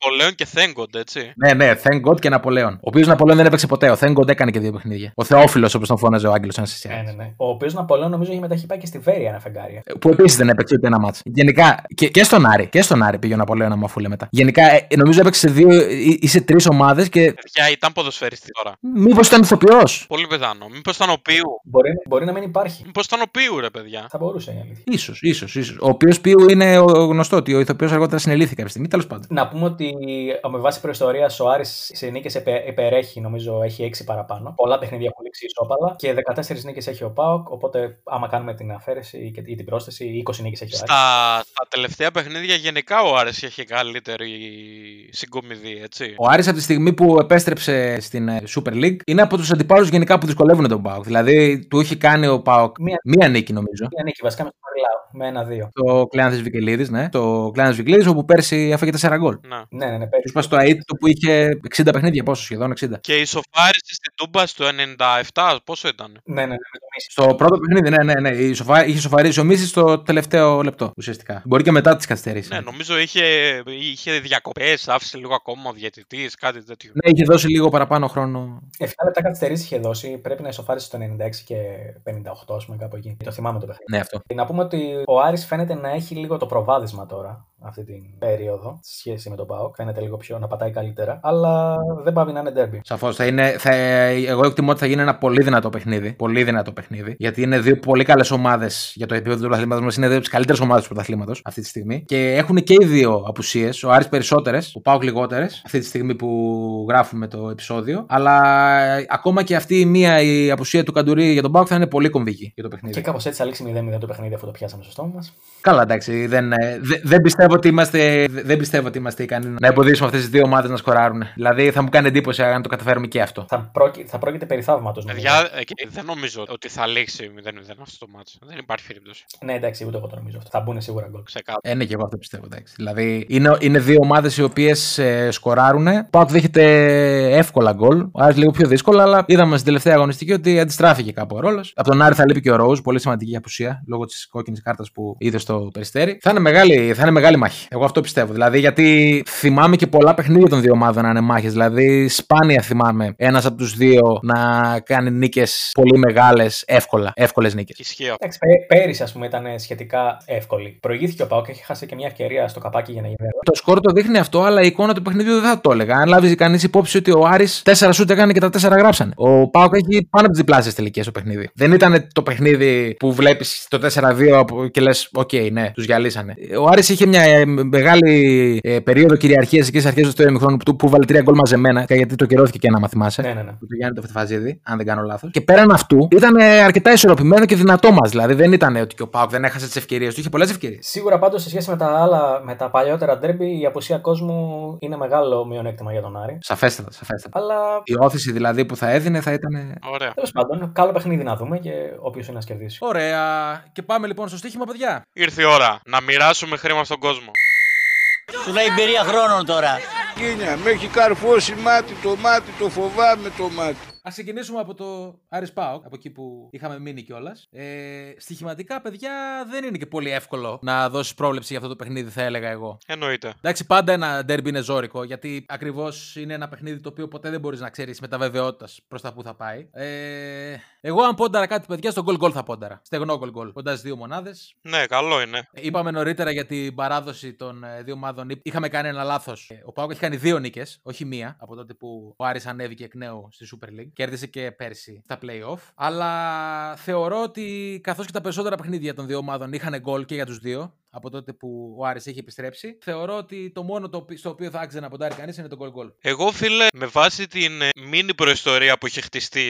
Ναπολέον και Θέγκοντ, έτσι. ναι, ναι, Thank God και Ναπολέον. Ο οποίος Ναπολέον δεν έπαιξε ποτέ. Ο Thank God έκανε και δύο παιχνίδια. Ο Θεόφιλος, όπως τον φώναζε ο Άγγελο, αν σε Ναι, ναι, ναι. Ο οποίος Ναπολέον νομίζω έχει μετά έχει πάει και στη Βέρεια ένα φεγγάρι. Που επίσης δεν έπαιξε ούτε ένα μάτσο. Γενικά και, και στον Άρη. Και στον Άρη πήγε ο Ναπολέον Αμαφούλε μετά. Γενικά ε, νομίζω έπαιξε σε δύο ή, ή σε τρεις ομάδες και. Παιδιά, ήταν ποδοσφαιριστή τώρα. Μήπως ήταν ηθοποιός. Πολύ πιθανό. Μήπως ήταν ο Πίου. Μπορεί, μπορεί να μην υπάρχει. Μήπως ήταν ο Πίου, ρε παιδιά. Θα μπορούσε η αλήθεια. σω, ίσως, ίσως. Ο οποίος πίου είναι ο γνωστό ότι ο ηθοποιός αργότερα συνελήθηκε κάποια στιγμή. Τέλος πάντων. Να πούμε ότι ε, με βάση προϊστορίας ο Άρης σε νίκε υπερέχει, νομίζω έχει 6 παραπάνω. Πολλά παιχνίδια έχουν λήξει ισόπαλα και 14 νίκες έχει ο Πάοκ. Οπότε, άμα κάνουμε την αφαίρεση και- ή την πρόσθεση, 20 νίκες έχει ο Άρης. Στα, στα τελευταία παιχνίδια γενικά ο Άρης είχε καλύτερη συγκομιδή, έτσι. Ο Άρης από τη στιγμή που επέστρεψε στην ε, Super League είναι από τους αντιπάλους γενικά που δυσκολεύουν τον Πάοκ. Δηλαδή του είχε κάνει ο Πάοκ Μία- μία νίκη νομίζω. Μια νίκη βασικά με τον Παριλάου με ένα-δύο. Το Κλεάνθης Βικελίδης, ναι. Το Κλεάνθης Βικελίδης όπου πέρσι έφαγε 4 γκολ. Να. Ναι, ναι, ναι. Του πέρυσι. είπα στο ΑΕΤ το που είχε 60 παιχνίδια, πόσο σχεδόν 60. Και η σοφάριση στην Τούμπα στο 97, πόσο ήταν. Ναι, ναι, ναι, με τον Μίσης. Στο πρώτο παιχνίδι, ναι, ναι, ναι. Η σοφα... Είχε σοφαρίσει ο Μίσης στο τελευταίο λεπτό ουσιαστικά. Μπορεί και μετά τις καθυστερήσεις. Ναι, νομίζω είχε, είχε διακοπές, άφησε λίγο ακόμα ο διαιτητής, κάτι τέτοιο. Ναι, είχε δώσει λίγο παραπάνω χρόνο. 7 λεπτά καθυστερήσεις είχε δώσει. Πρέπει να ισοφάρισε το 96 και 58, ας πούμε, κάπου εκεί. Το θυμάμαι το παιχνίδι. Ναι, αυτό. Να πούμε ότι ο Άρης φαίνεται να έχει λίγο το προβάδισμα τώρα αυτή την περίοδο σε σχέση με τον Πάοκ. Φαίνεται λίγο πιο να πατάει καλύτερα. Αλλά δεν πάβει να είναι ντέρμπι. Σαφώς. Θα είναι, θα, εγώ εκτιμώ ότι θα γίνει ένα πολύ δυνατό παιχνίδι. Πολύ δυνατό παιχνίδι. Γιατί είναι δύο πολύ καλές ομάδες για το επίπεδο του πρωταθλήματος μας. Είναι δύο από τις καλύτερες ομάδες του πρωταθλήματος αυτή τη στιγμή. Και έχουν και οι δύο απουσίες. Ο Άρης περισσότερες, ο Πάοκ λιγότερες. Αυτή τη στιγμή που γράφουμε το επεισόδιο. Αλλά ακόμα και αυτή η μία η απουσία του Καντουρί για τον Πάοκ θα είναι πολύ κομβική για το παιχνίδι. Και κάπως έτσι θα λήξει 0-0 το παιχνίδι αφού το πιάσαμε στο στόμα μας. Καλά, εντάξει. Δεν, ε, δε, δεν, πιστεύω ότι είμαστε, δεν πιστεύω ότι είμαστε ικανοί να εμποδίσουμε αυτές τις δύο ομάδες να σκοράρουν. Δηλαδή θα μου κάνει εντύπωση αν το καταφέρουμε και αυτό. Θα, πρόκει, θα πρόκειται περί θαύματος. Παιδιά, ε, δεν νομίζω ότι θα λήξει 0-0 αυτό το μάτσο. Δεν υπάρχει περίπτωση. Ναι, εντάξει, ούτε εγώ το νομίζω αυτό. Θα μπουν σίγουρα γκολ. Ξεκάθαρα. Ε, ναι, και εγώ αυτό πιστεύω. Εντάξει. Δηλαδή είναι, είναι δύο ομάδες οι οποίες ε, σκοράρουν. Πάω δέχεται εύκολα γκολ. Ο Άρης λίγο πιο δύσκολα, αλλά είδαμε στην τελευταία αγωνιστική ότι αντιστράφηκε κάπου ο ρόλος. Από τον Άρη θα λείπει και ο Ρόουζ, πολύ σημαντική απουσία λόγω της κόκκινης κάρτας που είδε στο περιστέρι. Θα είναι, μεγάλη, θα είναι μεγάλη μάχη. Εγώ αυτό πιστεύω. Δηλαδή γιατί θυμάμαι και πολλά παιχνίδια των δύο ομάδων να είναι μάχες. Δηλαδή σπάνια θυμάμαι ένας από τους δύο να κάνει νίκες πολύ μεγάλες, εύκολα. Εύκολες νίκες. Ισχύει. Εντάξει, πέ, πέρυσι ας πούμε ήταν σχετικά εύκολη. Προηγήθηκε ο Πάοκ και χάσε και μια ευκαιρία στο καπάκι για να γίνει. Το σκορ το δείχνει αυτό, αλλά η εικόνα του παιχνιδιού δεν θα το έλεγα. Αν λάβεις κανείς υπόψη ότι ο Άρης 4 σούτ έκανε και τα 4 γράψανε. Ο ΠΑΟΚ έχει πάνω από τις διπλάσιες τελικές στο παιχνίδι. Δεν ήταν το παιχνίδι που βλέπεις το 4-2 και λες, OK, okay, ναι, τους γυαλίσανε. Ο Άρης είχε μια ε, μεγάλη ε, περίοδο κυριαρχίας εκεί στις αρχές του δεύτερου ημιχρόνου που, που βάλε τρία γκολ μαζεμένα, γιατί του ακυρώθηκε και ένα, αν θυμάσαι. Ναι, ναι, ναι. Του Γιάννη του Φετφατζίδη, αν δεν κάνω λάθος. Και πέραν αυτού ήταν ε, αρκετά ισορροπημένο και δυνατό ματς. Δηλαδή δεν ήταν ότι και ο ΠΑΟΚ δεν έχασε τις ευκαιρίες του, είχε πολλές ευκαιρίες. Σίγουρα πάντως σε σχέση με τα άλλα, με τα παλιότερα ντέρμπι, η απουσία κόσμου είναι μεγάλο μειονέκτημα για τον Άρη. Σαφέστατα, σαφέστατα. Αλλά. Η όθηση δηλαδή που θα έδινε θα ήταν. Ωραία. Τέλος πάντων, καλό παιχνίδι να δούμε και όποιος είναι να κερδίσει. Ωραία. Και πάμε λοιπόν στο στοίχημα, παιδιά. Ήρθε η ώρα να μοιράσουμε χρήμα στον κόσμο. Σου λέει εμπειρία χρόνων τώρα. Κίνια, με έχει καρφώσει μάτι το μάτι, το φοβάμαι το μάτι. Α ξεκινήσουμε από το Άρης Πάοκ, από εκεί που είχαμε μείνει κιόλας. Ε, στοιχηματικά, παιδιά, δεν είναι και πολύ εύκολο να δώσεις πρόβλεψη για αυτό το παιχνίδι, θα έλεγα εγώ. Εννοείται. Εντάξει, πάντα ένα ντέρμπι είναι ζώρικο, γιατί ακριβώς είναι ένα παιχνίδι το οποίο ποτέ δεν μπορείς να ξέρεις με τα βεβαιότητας προς τα που θα πάει. Ε, εγώ, αν πόνταρα κάτι, παιδιά, στο γκολ γκολ θα πόνταρα. Στεγνό γκολ γκολ. Κοντάς στι δύο μονάδες. Ναι, καλό είναι. Είπαμε νωρίτερα για την παράδοση των ε, δύο ομάδων. Είχαμε κάνει ένα λάθος. Ο Πάοκ έχει κάνει δύο νίκες, όχι μία, από τότε που ο Άρης ανέβηκε εκ νέου στη Super League. Κέρδισε και πέρσι στα playoff. Αλλά θεωρώ ότι καθώς και τα περισσότερα παιχνίδια των δύο ομάδων είχαν γκολ και για τους δύο, από τότε που ο Άρης έχει επιστρέψει. Θεωρώ ότι το μόνο το, στο οποίο θα άξιζε να ποντάρει κανείς είναι το goal goal. Εγώ, φίλε, με βάση την ε, μίνι προϊστορία που είχε χτιστεί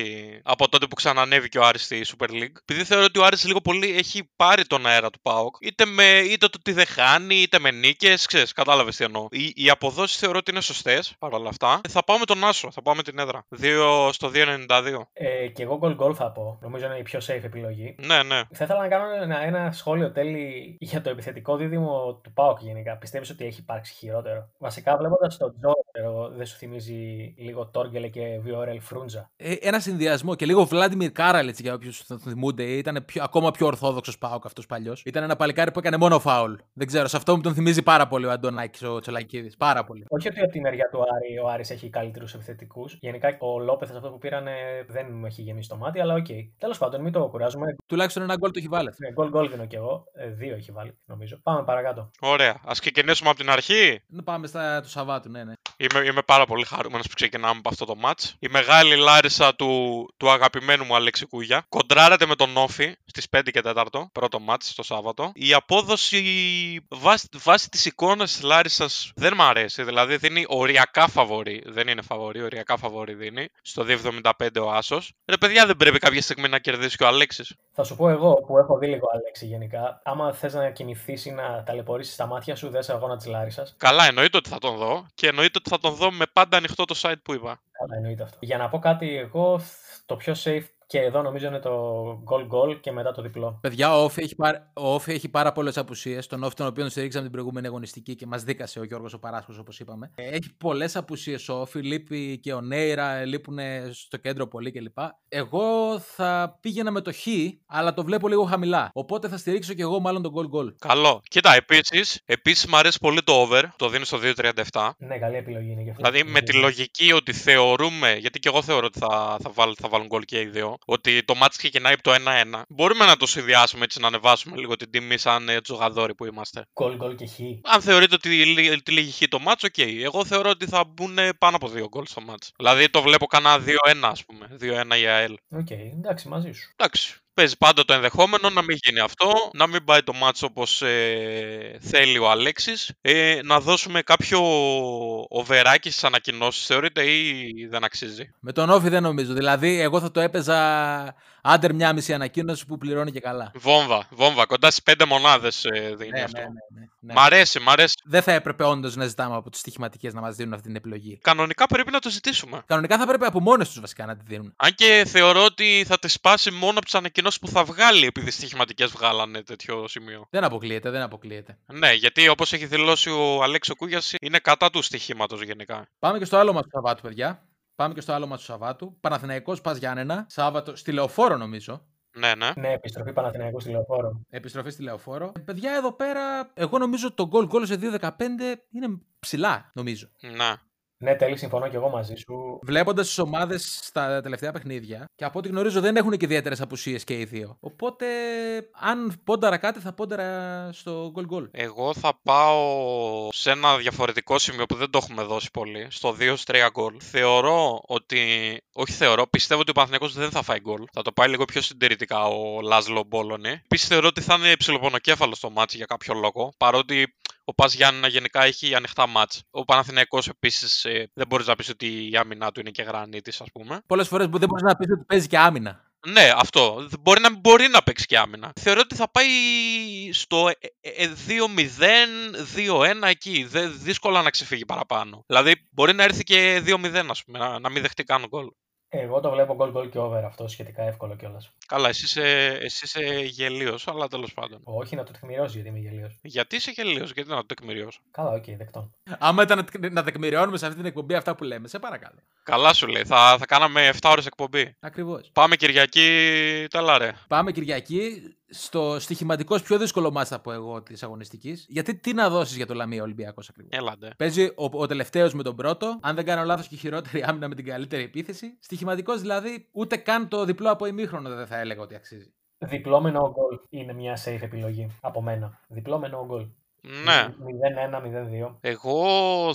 από τότε που ξανανέβηκε ο Άρης στη Super League, επειδή θεωρώ ότι ο Άρης λίγο πολύ έχει πάρει τον αέρα του ΠΑΟΚ, είτε, με, είτε το ότι δεν χάνει, είτε με νίκες, ξέρεις, κατάλαβες τι εννοώ. Οι, οι αποδόσεις θεωρώ ότι είναι σωστές παρόλα αυτά. Θα πάω με τον Άσο, θα πάω με την έδρα. 2 στο 2,92. Ε, και εγώ goal goal θα πω. Νομίζω είναι η πιο safe επιλογή. Ναι, ναι. Θα ήθελα να κάνω ένα, ένα σχόλιο τέλει για το επιθετικό δίδυμο του Πάοκ γενικά. Πιστεύεις ότι έχει υπάρξει χειρότερο; Βασικά, βλέποντας τον Τζόρ, δεν σου θυμίζει λίγο Τόργελε και Βιόρελ Φρούντζα; Ε, ένα συνδυασμό και λίγο Βλάντιμιρ Κάραλιτς για όποιους θα θυμούνται. Ήταν πιο, ακόμα πιο ορθόδοξος ΠΑΟΚ αυτός παλιός. Ήταν ένα παλικάρι που έκανε μόνο φάουλ. Δεν ξέρω, σε αυτό μου τον θυμίζει πάρα πολύ ο Αντωνάκης ο Τσολακίδης. Πάρα πολύ. Όχι ότι από τη μεριά του Άρη ο Άρης έχει καλύτερους επιθετικούς. Γενικά ο Λόπεθ αυτός που πήραν δεν μου έχει γεμίσει το μάτι, αλλά OK. Okay. Τέλος πάντων, μην το κουράζουμε. Τουλάχιστον ένα γκολ το έχει βάλει. Ναι, goal goal δίνω κι εγώ. Ε, δύο έχει βάλει, νομίζω. Πάμε παρακάτω. Ωραία. Α ξεκινήσουμε από την αρχή; Να πάμε στα του Σαββάτου, ναι, ναι. Είμαι, είμαι πάρα πολύ χαρούμενος που ξεκινάμε από αυτό το match. Η μεγάλη λάρισα του, του αγαπημένου μου Αλέξη Κούγια. Κοντράρεται με τον Όφη στις 5 και 4, πρώτο match το Σάββατο. Η απόδοση βάσει, βάσει της εικόνας της Λάρισας δεν μ' αρέσει. Δηλαδή δίνει οριακά φαβορή. Δεν είναι φαβορή, οριακά φαβορή δίνει. Στο 2,75 ο Άσος. Ρε παιδιά, δεν πρέπει κάποια στιγμή να κερδίσει και ο Αλέξης. Θα σου πω εγώ που έχω δει λίγο Αλέξη γενικά. Άμα θες να κινηθείς ή να ταλαιπωρήσεις στα μάτια σου, δες αγώνα της Λάρισας. Καλά, εννοείται ότι θα τον δω και εννοείται ότι θα τον δω με πάντα ανοιχτό το site που είπα. Καλά, εννοείται αυτό. Για να πω κάτι, εγώ το πιο safe Και εδώ νομίζω είναι το goal goal και μετά το διπλό. Παιδιά, ο Όφη έχει, πάρα, ο Όφη έχει πάρα πολλές απουσίες. Τον Όφη, τον οποίο στηρίξαμε την προηγούμενη αγωνιστική και μας δίκασε ο Γιώργος ο Παράσχος, όπως είπαμε. Ε, Έχει πολλές απουσίες ο Όφη. Λείπει και ο Νέιρα, λείπουν στο κέντρο πολύ κλπ. Εγώ θα πήγαινα με το Χ, αλλά το βλέπω λίγο χαμηλά. Οπότε θα στηρίξω και εγώ μάλλον τον goal goal. Καλό. Κοίτα, επίσης, επίσης μου αρέσει πολύ το over. Το δίνει στο 2.37. Ναι, καλή επιλογή είναι και αυτό. Δηλαδή με τη λογική ότι θεωρούμε, γιατί και εγώ θεωρώ ότι θα, θα, βάλ, θα βάλουν γκολ και οι δύο, ότι το ματς ξεκινάει από το 1-1. Μπορούμε να το συνδυάσουμε έτσι να ανεβάσουμε λίγο την τιμή σαν ε, τζογαδόροι που είμαστε. Goal goal και χ. Αν θεωρείτε ότι λή- ότι λήγει Χ το μάτς, οκ. Εγώ θεωρώ ότι θα μπουν πάνω από δύο γκολ στο ματς. Δηλαδή το βλέπω κανένα 2-1 ας πούμε. 2-1 για ΑΕΛ. Οκ, εντάξει, μαζί σου. Εντάξει. Παίζει πάντα το ενδεχόμενο να μην γίνει αυτό, να μην πάει το ματς όπως ε, θέλει ο Αλέξης, ε, να δώσουμε κάποιο οβεράκι στις ανακοινώσεις, θεωρείτε ή δεν αξίζει; Με τον ΟΦΗ δεν νομίζω. Δηλαδή, εγώ θα το έπαιζα under μια μισή ανακοίνωση που πληρώνει και καλά. Βόμβα, βόμβα, κοντά στις πέντε μονάδες ε, δίνει Ναι, αυτό. ναι, ναι, ναι, ναι. Μ' αρέσει, μ' αρέσει. Δεν θα έπρεπε όντως να ζητάμε από τις στοιχηματικές να μας δίνουν αυτή την επιλογή. Κανονικά πρέπει να το ζητήσουμε. Κανονικά θα πρέπει από μόνες τους βασικά να τη δίνουν. Αν και θεωρώ ότι θα τη σπάσει μόνο από τις ανακοινώσεις που θα βγάλει, επειδή στοιχηματικές βγάλανε τέτοιο σημείο. Δεν αποκλείεται, δεν αποκλείεται. Ναι, γιατί όπως έχει δηλώσει ο Αλέξο Κούγιας, είναι κατά του στοιχήματος γενικά. Πάμε και στο άλλο μας του Σαββάτου, παιδιά. Πάμε και στο άλλο μα του Σαββάτου. Παναθηναϊκός Πας Γιάννενα. Σάββατο στη Λεωφόρο, νομίζω. Ναι, ναι. Ναι, επιστροφή Παναθηναϊκού στη λεωφόρο. Επιστροφή στη Λεωφόρο. Ε, παιδιά, εδώ πέρα, εγώ νομίζω το goal goal σε 2-15 είναι ψηλά, νομίζω. Ναι. Ναι, Τέλη, συμφωνώ και εγώ μαζί σου. Βλέποντας τις ομάδες στα τελευταία παιχνίδια και από ό,τι γνωρίζω δεν έχουν και ιδιαίτερες απουσίες και οι δύο. Οπότε, αν πόνταρα κάτι, θα πόνταρα στο goal goal. Εγώ θα πάω σε ένα διαφορετικό σημείο που δεν το έχουμε δώσει πολύ. Στο 2-3 γκολ. Θεωρώ ότι. Όχι θεωρώ, πιστεύω ότι ο Παναθηναϊκός δεν θα φάει γκολ. Θα το πάει λίγο πιο συντηρητικά ο Λάζλο Μπόλονι. Επίσης θεωρώ ότι θα είναι ψιλοπονοκέφαλος το ματς για κάποιο λόγο. Παρότι ο Πας Γιάννενα γενικά έχει ανοιχτά μάτς. Ο Παναθηναϊκός επίσης δεν μπορείς να πεις ότι η άμυνά του είναι και γρανίτη, ας πούμε. Πολλές φορές δεν μπορείς να πεις ότι παίζει και άμυνα. Ναι, αυτό. Μπορεί να, μπορεί να παίξει και άμυνα. Θεωρώ ότι θα πάει στο ε, ε, 2-0, 2-1 εκεί. Δε, δύσκολα να ξεφύγει παραπάνω. Δηλαδή μπορεί να έρθει και 2-0, ας πούμε, να, να μην δεχτεί καν γκολ. Εγώ το βλέπω goal goal και over αυτό σχετικά εύκολο κιόλας. Καλά, εσύ είσαι, εσύ είσαι γελίος, αλλά τέλος πάντων. Όχι να το τεκμηριώσεις γιατί είμαι γελοίος. Γιατί είσαι γελοίος, γιατί να το τεκμηριώσω; Καλά, οκ, δεκτό. Άμα ήταν να, να τεκμηριώνουμε σε αυτή την εκπομπή αυτά που λέμε, σε παρακαλώ. Καλά σου λέει, θα, θα κάναμε 7 ώρες εκπομπή. Ακριβώς. Πάμε Κυριακή, Τέλη ρε. Πάμε Κυριακή στο στοιχηματικώς πιο δύσκολο ματς θα πω εγώ της αγωνιστικής. Γιατί τι να δώσεις για το Λαμία Ολυμπιακός ακριβώς; Έλα ντε. Παίζει ο, ο τελευταίος με τον πρώτο. Αν δεν κάνω λάθος και η χειρότερη άμυνα με την καλύτερη επίθεση. Στοιχηματικώς δηλαδή ούτε καν το διπλό από ημίχρονο δεν θα έλεγα ότι αξίζει. Διπλώμενο goal είναι μια safe επιλογή από μένα. Διπλώμενο goal. Ναι. 0-1-0-2. Εγώ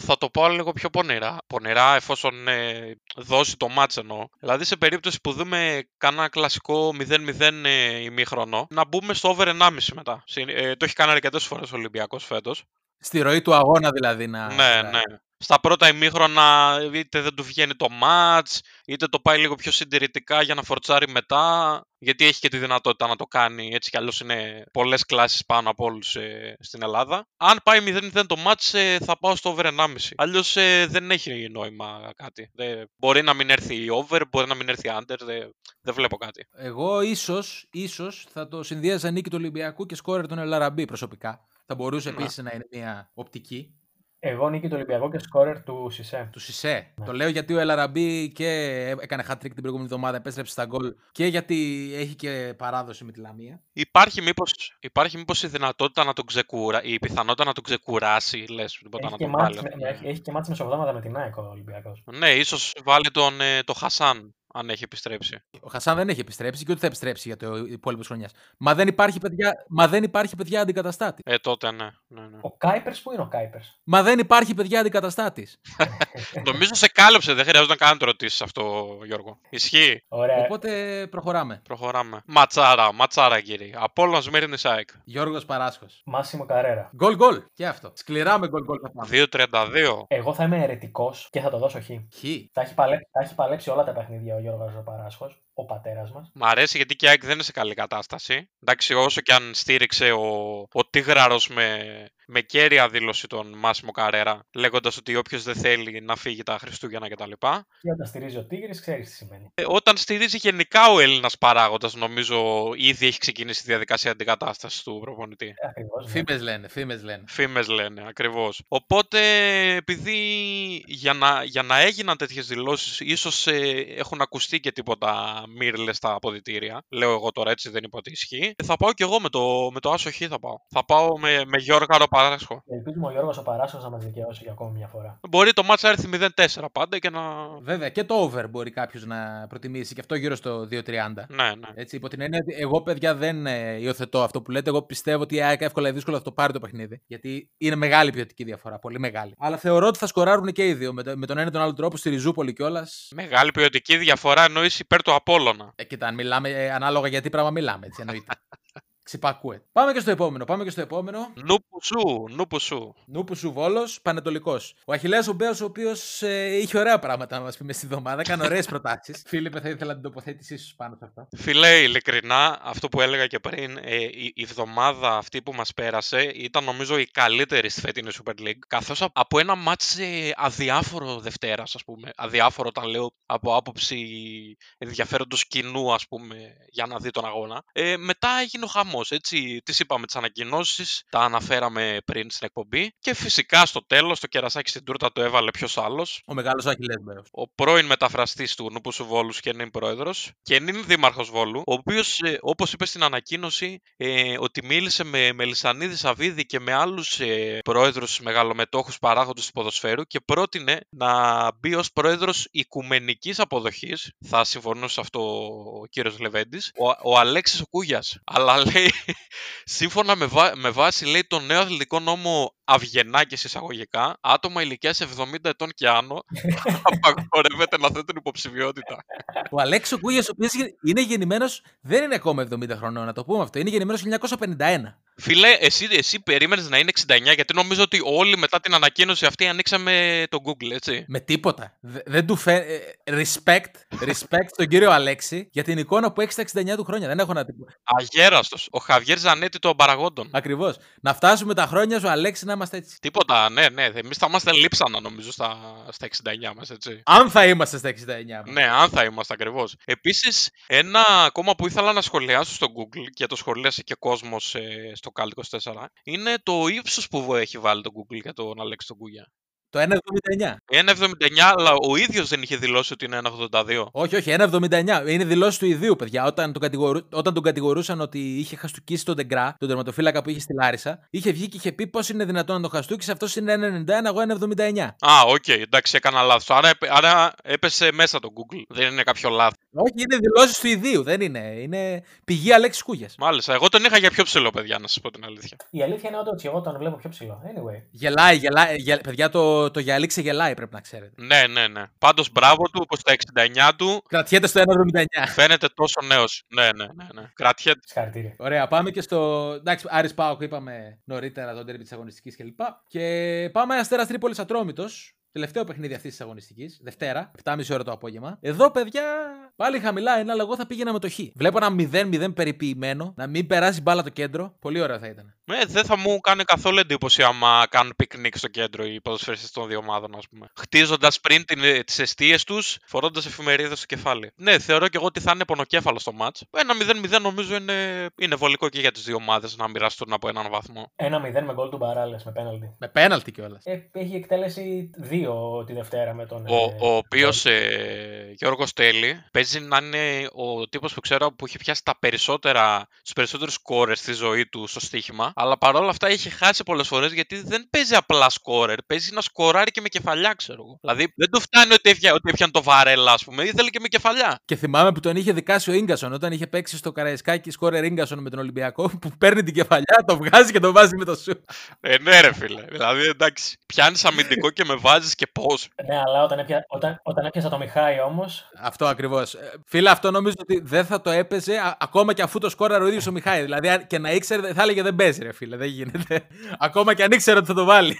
θα το πάω λίγο πιο πονηρά. Πονηρά εφόσον ε, δώσει το μάτς εννοώ. Δηλαδή σε περίπτωση που δούμε κανένα κλασικό 0-0 ε, ημίχρονο, να μπούμε στο over 1,5 μετά. Συ- ε, το έχει κάνει αρκετές φορές ο Ολυμπιακός φέτος. Στη ροή του αγώνα δηλαδή να. Ναι, να- ναι. Στα πρώτα ημίχρονα είτε δεν του βγαίνει το μάτς, είτε το πάει λίγο πιο συντηρητικά για να φορτσάρει μετά, γιατί έχει και τη δυνατότητα να το κάνει, έτσι κι αλλιώς είναι πολλές κλάσεις πάνω από όλους ε, στην Ελλάδα. Αν πάει 0-0 το μάτς ε, θα πάω στο over 1,5. Αλλιώς ε, δεν έχει νόημα κάτι. Δεν- μπορεί να μην έρθει over, μπορεί να μην έρθει under, δεν, δεν βλέπω κάτι. Εγώ ίσως ίσως θα το συνδύαζα νίκη του Ολυμπιακού και σκόρερ τον Ελαραμπή προσωπικά. Θα μπορούσε Ναι. επίσης να είναι μια οπτική Εγώ νίκη του Ολυμπιακού και σκόρερ του Σισε. του Σισε. Ναι. Το λέω γιατί ο Ελαραμπή και έκανε hat-trick την προηγούμενη εβδομάδα, επέστρεψε στα γκολ και γιατί έχει και παράδοση με τη Λαμία. Υπάρχει μήπως, υπάρχει μήπως η δυνατότητα να τον ξεκουρα... η πιθανότητα να τον ξεκουράσει, λες, τίποτα Έχει να και, τον μάτς, βάλει. με- έχει, έχει και μάτς μεσοβδόμαδα με την ΑΕΚ ο Ολυμπιακός. Ναι, ίσως βάλει τον ε, το Χασάν, αν έχει επιστρέψει. Ο Χασάν δεν έχει επιστρέψει και ούτε θα επιστρέψει για το υπόλοιπος χρονιάς. Μα δεν υπάρχει παιδιά, μα δεν υπάρχει παιδιά αντικαταστάτης. Ε, τότε ναι. ναι, ναι. Ο Κάιπερς που είναι ο Κάιπερς; Μα δεν υπάρχει παιδιά αντικαταστάτης. Νομίζω σε κάλυψε, δεν χρειάζεται να κάνω το ρωτήσεις αυτό, Γιώργο. Ισχύει. Ωραία. Οπότε προχωράμε. Προχωράμε. Ματσάρα, ματσάρα κύριε. Απόλλων Σμύρνη ΑΕΚ. Γιώργος Παράσχος. Μάσιμο Καρέρα. Γκολ γκολ. Και αυτό. Σκληρά με γκολ γκολ θα πάμε. 2-32. Εγώ θα είμαι αιρετικό και θα το δώσω χ. Χ. Θα έχει, παλέ... θα έχει παλέψει όλα τα παιχνίδια ο Γιώργος ο Παράσχος. Ο πατέρας μας. Μ' αρέσει γιατί και η ΑΕΚ δεν είναι σε καλή κατάσταση. Εντάξει, όσο και αν στήριξε ο, ο Τίγραρος με, με κέρια δήλωση τον Μάσιμο Καρέρα, λέγοντας ότι όποιος δεν θέλει να φύγει τα Χριστούγεννα κτλ. Και όταν στηρίζει ο Τίγρης, ξέρεις τι σημαίνει. Ε, όταν στηρίζει γενικά ο Έλληνας παράγοντας, νομίζω ήδη έχει ξεκινήσει η διαδικασία αντικατάστασης του προπονητή. Ακριβώς. Φήμες λένε, φήμες λένε. Φήμες λένε, ακριβώς. Οπότε, επειδή για να, για να έγιναν τέτοιες δηλώσεις, ίσως έχουν ακουστεί και τίποτα μύρλες στα αποδητήρια. Λέω εγώ τώρα έτσι, δεν είπα ότι ισχύει. Ε, θα πάω κι εγώ με το, με το Άσο Χ θα πάω. Θα πάω με, με Γιώργαρο Παράσχο. Ελπίζουμε ο Γιώργος ο Παράσχος να μας δικαιώσει για ακόμη μια φορά. Μπορεί το μάτσα έρθει 0-4 πάντα και να. Βέβαια και το over μπορεί κάποιος να προτιμήσει και αυτό γύρω στο 2.30. Ναι, ναι. Έτσι, υπό την έννοια ότι εγώ, παιδιά, δεν ε, υιοθετώ αυτό που λέτε. Εγώ πιστεύω ότι η ΑΕΚ εύκολα ή δύσκολα θα το πάρει το παιχνίδι. Γιατί είναι μεγάλη ποιοτική διαφορά. Πολύ μεγάλη. Αλλά θεωρώ ότι θα σκοράρουν και οι δύο. Με, το- με τον ένα ή τον άλλο τρόπο στη Ριζούπολη κιόλας. Μεγάλη ποιοτική διαφορά εννοείς υπέρ του Απόλλωνα. Ε, κοίτα, αν μιλάμε ε, ανάλογα γιατί πράγμα μιλάμε, έτσι εννοείται. Ξυπακούε. Πάμε και στο επόμενο. Πάμε και στο επόμενο. Νούπου σου, νούπου σου. Νούπου σου Βόλος, Πανετολικός. Ο Αχηλέα ο Μπέος, ο οποίος ε, είχε ωραία πράγματα να μας πει με στη εβδομάδα, έκανε ωραίες προτάσεις. Φίλιππε, θα ήθελα την τοποθέτησή σου πάνω σε αυτό. Φιλέ, ειλικρινά, αυτό που έλεγα και πριν, ε, η, η εβδομάδα αυτή που μας πέρασε ήταν νομίζω η καλύτερη στη φετινή Super League. Καθώς α- από ένα μάτς ε, αδιάφορο Δευτέρας, ας πούμε. Αδιάφορο όταν λέω από άποψη ενδιαφέροντος κοινού, ας πούμε, για να δει τον αγώνα. Ε, μετά έγινε ο χαμός, έτσι. Τις είπαμε τις ανακοινώσεις, τα αναφέραμε πριν στην εκπομπή. Και φυσικά στο τέλος το κερασάκι στην τούρτα το έβαλε ποιος άλλος. Ο μεγάλος Αχηλέα Μπέο. Ο πρώην μεταφραστής του Νούπου σου Βόλου και νυν πρόεδρος και νυν δήμαρχος Βόλου, ο οποίος, ε, όπως είπε στην ανακοίνωση, ε, ότι μίλησε με Μελισανίδη Σαββίδη και με άλλους ε, πρόεδρους μεγαλομετόχους παράγοντες του ποδοσφαίρου και πρότεινε να μπει ως πρόεδρος οικουμενικής αποδοχής. Θα συμφωνούσε σε αυτό ο κύριος Λεβέντης, ο, ο Αλέξης Κούγια. Αλλά λέει, σύμφωνα με, βά- με βάση λέει, τον νέο αθλητικό νόμο Αυγενάκη εισαγωγικά, άτομα ηλικίας 70 ετών και άνω απαγορεύεται να θέτουν υποψηφιότητα. Ο Αλέξο Κούγια, ο οποίος είναι γεννημένος, δεν είναι ακόμα 70 χρονών, να το πούμε αυτό. Είναι γεννημένος 1951. Φίλε, εσύ, εσύ περίμενες να είναι 69, γιατί νομίζω ότι όλοι μετά την ανακοίνωση αυτή ανοίξαμε το Google, έτσι. Με τίποτα. Δε- δεν του φε... ε, Respect, respect στον κύριο Αλέξη για την εικόνα που έχει στα 69 του χρόνια. Δεν έχω να την πω. Αγέραστος. Ο Χαβιέρ Ζανέτη των Παραγόντων. Ακριβώς. Να φτάσουμε τα χρόνια σου, Αλέξη, να είμαστε έτσι. Τίποτα, ναι, ναι. Εμείς θα είμαστε λείψανα νομίζω στα, στα 69 μας, έτσι. Αν θα είμαστε στα 69 μας. Ναι, αν θα είμαστε ακριβώς. Επίσης, ένα ακόμα που ήθελα να σχολιάσω στο Google και το σχολίασε και κόσμος ε, στο Call 24 είναι το ύψος που έχει βάλει το Google για τον Αλέξη τον Κούγια. Το 1,79. 1,79, αλλά ο ίδιος δεν είχε δηλώσει ότι είναι 1,82. Όχι, όχι, 1,79. Είναι δηλώσεις του ιδίου, παιδιά. Όταν τον, κατηγορού... Όταν τον κατηγορούσαν ότι είχε χαστουκίσει τον Ντεγκρά, τον τερματοφύλακα που είχε στη Λάρισα, είχε βγει και είχε πει πώς είναι δυνατόν να τον χαστουκίσει. Αυτός είναι 1,91, εγώ 1,79. Α, οκ, εντάξει, έκανα λάθος. Άρα, έπε- άρα έπεσε μέσα το Google. Δεν είναι κάποιο λάθος. Όχι, είναι δηλώσεις του ιδίου, δεν είναι. Είναι πηγή Αλέξης Κούγιας. Μάλιστα, εγώ τον είχα για πιο ψηλό, παιδιά, να σας πω την αλήθεια. Η αλήθεια είναι ότι εγώ τον βλέπω πιο ψηλό. Anyway. Γελάει, γελάει. γε- Παιδιά, το, το γυαλί ξεγελάει, πρέπει να ξέρετε. Ναι, ναι, ναι. Πάντως, μπράβο του, πως τα 69 του Κρατιέται στο 1,79. φαίνεται τόσο νέος. Ναι, ναι, ναι. ναι. Κρατιέται. Συγχαρητήρια. Ωραία, πάμε και στο. Εντάξει, Άρης Πάοκ είπαμε νωρίτερα τον τέρμι της αγωνιστικής κλπ. Και πάμε Αστέρα Τρίπολη Ατρόμητος. Τελευταίο παιχνίδι αυτής της αγωνιστικής. Δευτέρα, 7.30 ώρα το απόγευμα. Εδώ, παιδιά, πάλι χαμηλά είναι, αλλά εγώ θα πήγαινα με το χ. Βλέπω ένα 0-0 περιποιημένο, να μην περάσει μπάλα το κέντρο. Πολύ ωραίο θα ήταν. Ε, δεν θα μου κάνει καθόλου εντύπωση άμα κάνουν πικνίκ στο κέντρο οι ποδοσφαιριστές των δύο ομάδων, ας πούμε. Χτίζοντας μπρος τις εστίες τους, φορώντας εφημερίδες στο κεφάλι. Ναι, θεωρώ και εγώ ότι θα είναι πονοκέφαλος το ματς. Ένα 0-0 νομίζω είναι, είναι βολικό και για τις δύο ομάδες να μοιραστούν από έναν βαθμό. Ένα 0 με γκολ του Μπαράλες με πέναλτι. Με πέναλτι κιόλας. Ε, έχει εκτέλεση δύο τη Δευτέρα με τον. Ο, ε, ο οποίος γκολ. ε, Γιώργος Τέλη παίζει να είναι ο τύπος που ξέρω που έχει πιάσει τα περισσότερα, τους περισσότερους σκόρερ στη ζωή του στο στοίχημα. Αλλά παρόλα αυτά έχει χάσει πολλές φορές γιατί δεν παίζει απλά σκόρερ. Παίζει να σκοράρει και με κεφαλιά, ξέρω εγώ. Δηλαδή δεν του φτάνει ότι, έφια, ότι έπιανε το Βαρέλα, ας πούμε, ήθελε και με κεφαλιά. Και θυμάμαι που τον είχε δικάσει ο γκασον όταν είχε παίξει στο Καραϊσκάκι σκόρερ γκασον με τον Ολυμπιακό, που παίρνει την κεφαλιά, το βγάζει και το βάζει με το σου. Ε, ναι, ρε φίλε. Δηλαδή εντάξει. Πιάνεις αμυντικό και με βάζεις και πώς. Ναι, αλλά όταν, έπια... όταν, όταν έπιασα το Μιχάη όμως. Αυτό ακριβώς. Φίλε, αυτό νομίζω ότι δεν θα το έπαιζε α- ακόμα και αφού το σκόραρε ο ίδιος ο Μιχάη. Δηλαδή, αν και να ήξερε, θα έλεγε δεν παίζει, ρε φίλε. Δεν γίνεται. ακόμα και αν ήξερε ότι θα το βάλει.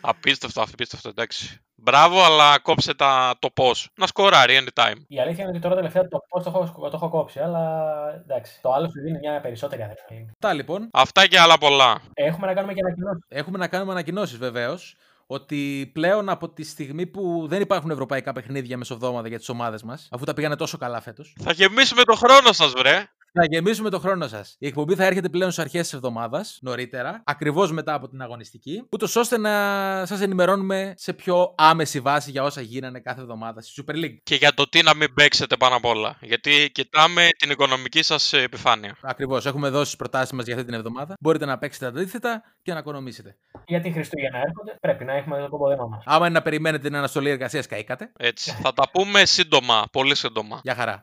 Απίστευτο, απίστευτο, εντάξει. Μπράβο, αλλά κόψε τα, το πώς. Να σκοράρει anytime. Η αλήθεια είναι ότι τώρα τελευταία το πώς το, έχω- το έχω κόψει, αλλά εντάξει. Το άλλο σου δίνει μια περισσότερη αδερφή. Αυτά λοιπόν. Αυτά και άλλα πολλά. Έχουμε να κάνουμε και ανακοινώσεις. Έχουμε να κάνουμε ανακοινώσεις βεβαίως. Ότι πλέον από τη στιγμή που δεν υπάρχουν ευρωπαϊκά παιχνίδια μεσοβδόμαδα για τις ομάδες μας, αφού τα πήγανε τόσο καλά φέτος, Θα γεμίσουμε το χρόνο σας, βρε. Θα γεμίσουμε το χρόνο σας. Η εκπομπή θα έρχεται πλέον στις αρχές της εβδομάδας, νωρίτερα, ακριβώς μετά από την αγωνιστική, ούτως ώστε να σας ενημερώνουμε σε πιο άμεση βάση για όσα γίνανε κάθε εβδομάδα στη Super League. Και για το τι να μην παίξετε πάνω απ' όλα. Γιατί κοιτάμε την οικονομική σας επιφάνεια. Ακριβώς, έχουμε δώσει τις προτάσεις μας για αυτή την εβδομάδα. Μπορείτε να παίξετε αντίθετα και να οικονομήσετε. Γιατί οι Χριστούγεννα έρχονται, πρέπει να έχουμε το κομποδέμα μας. Άμα είναι να περιμένετε την αναστολή εργασίας, καήκατε. Έτσι. θα τα πούμε σύντομα. Πολύ σύντομα. Γεια χαρά.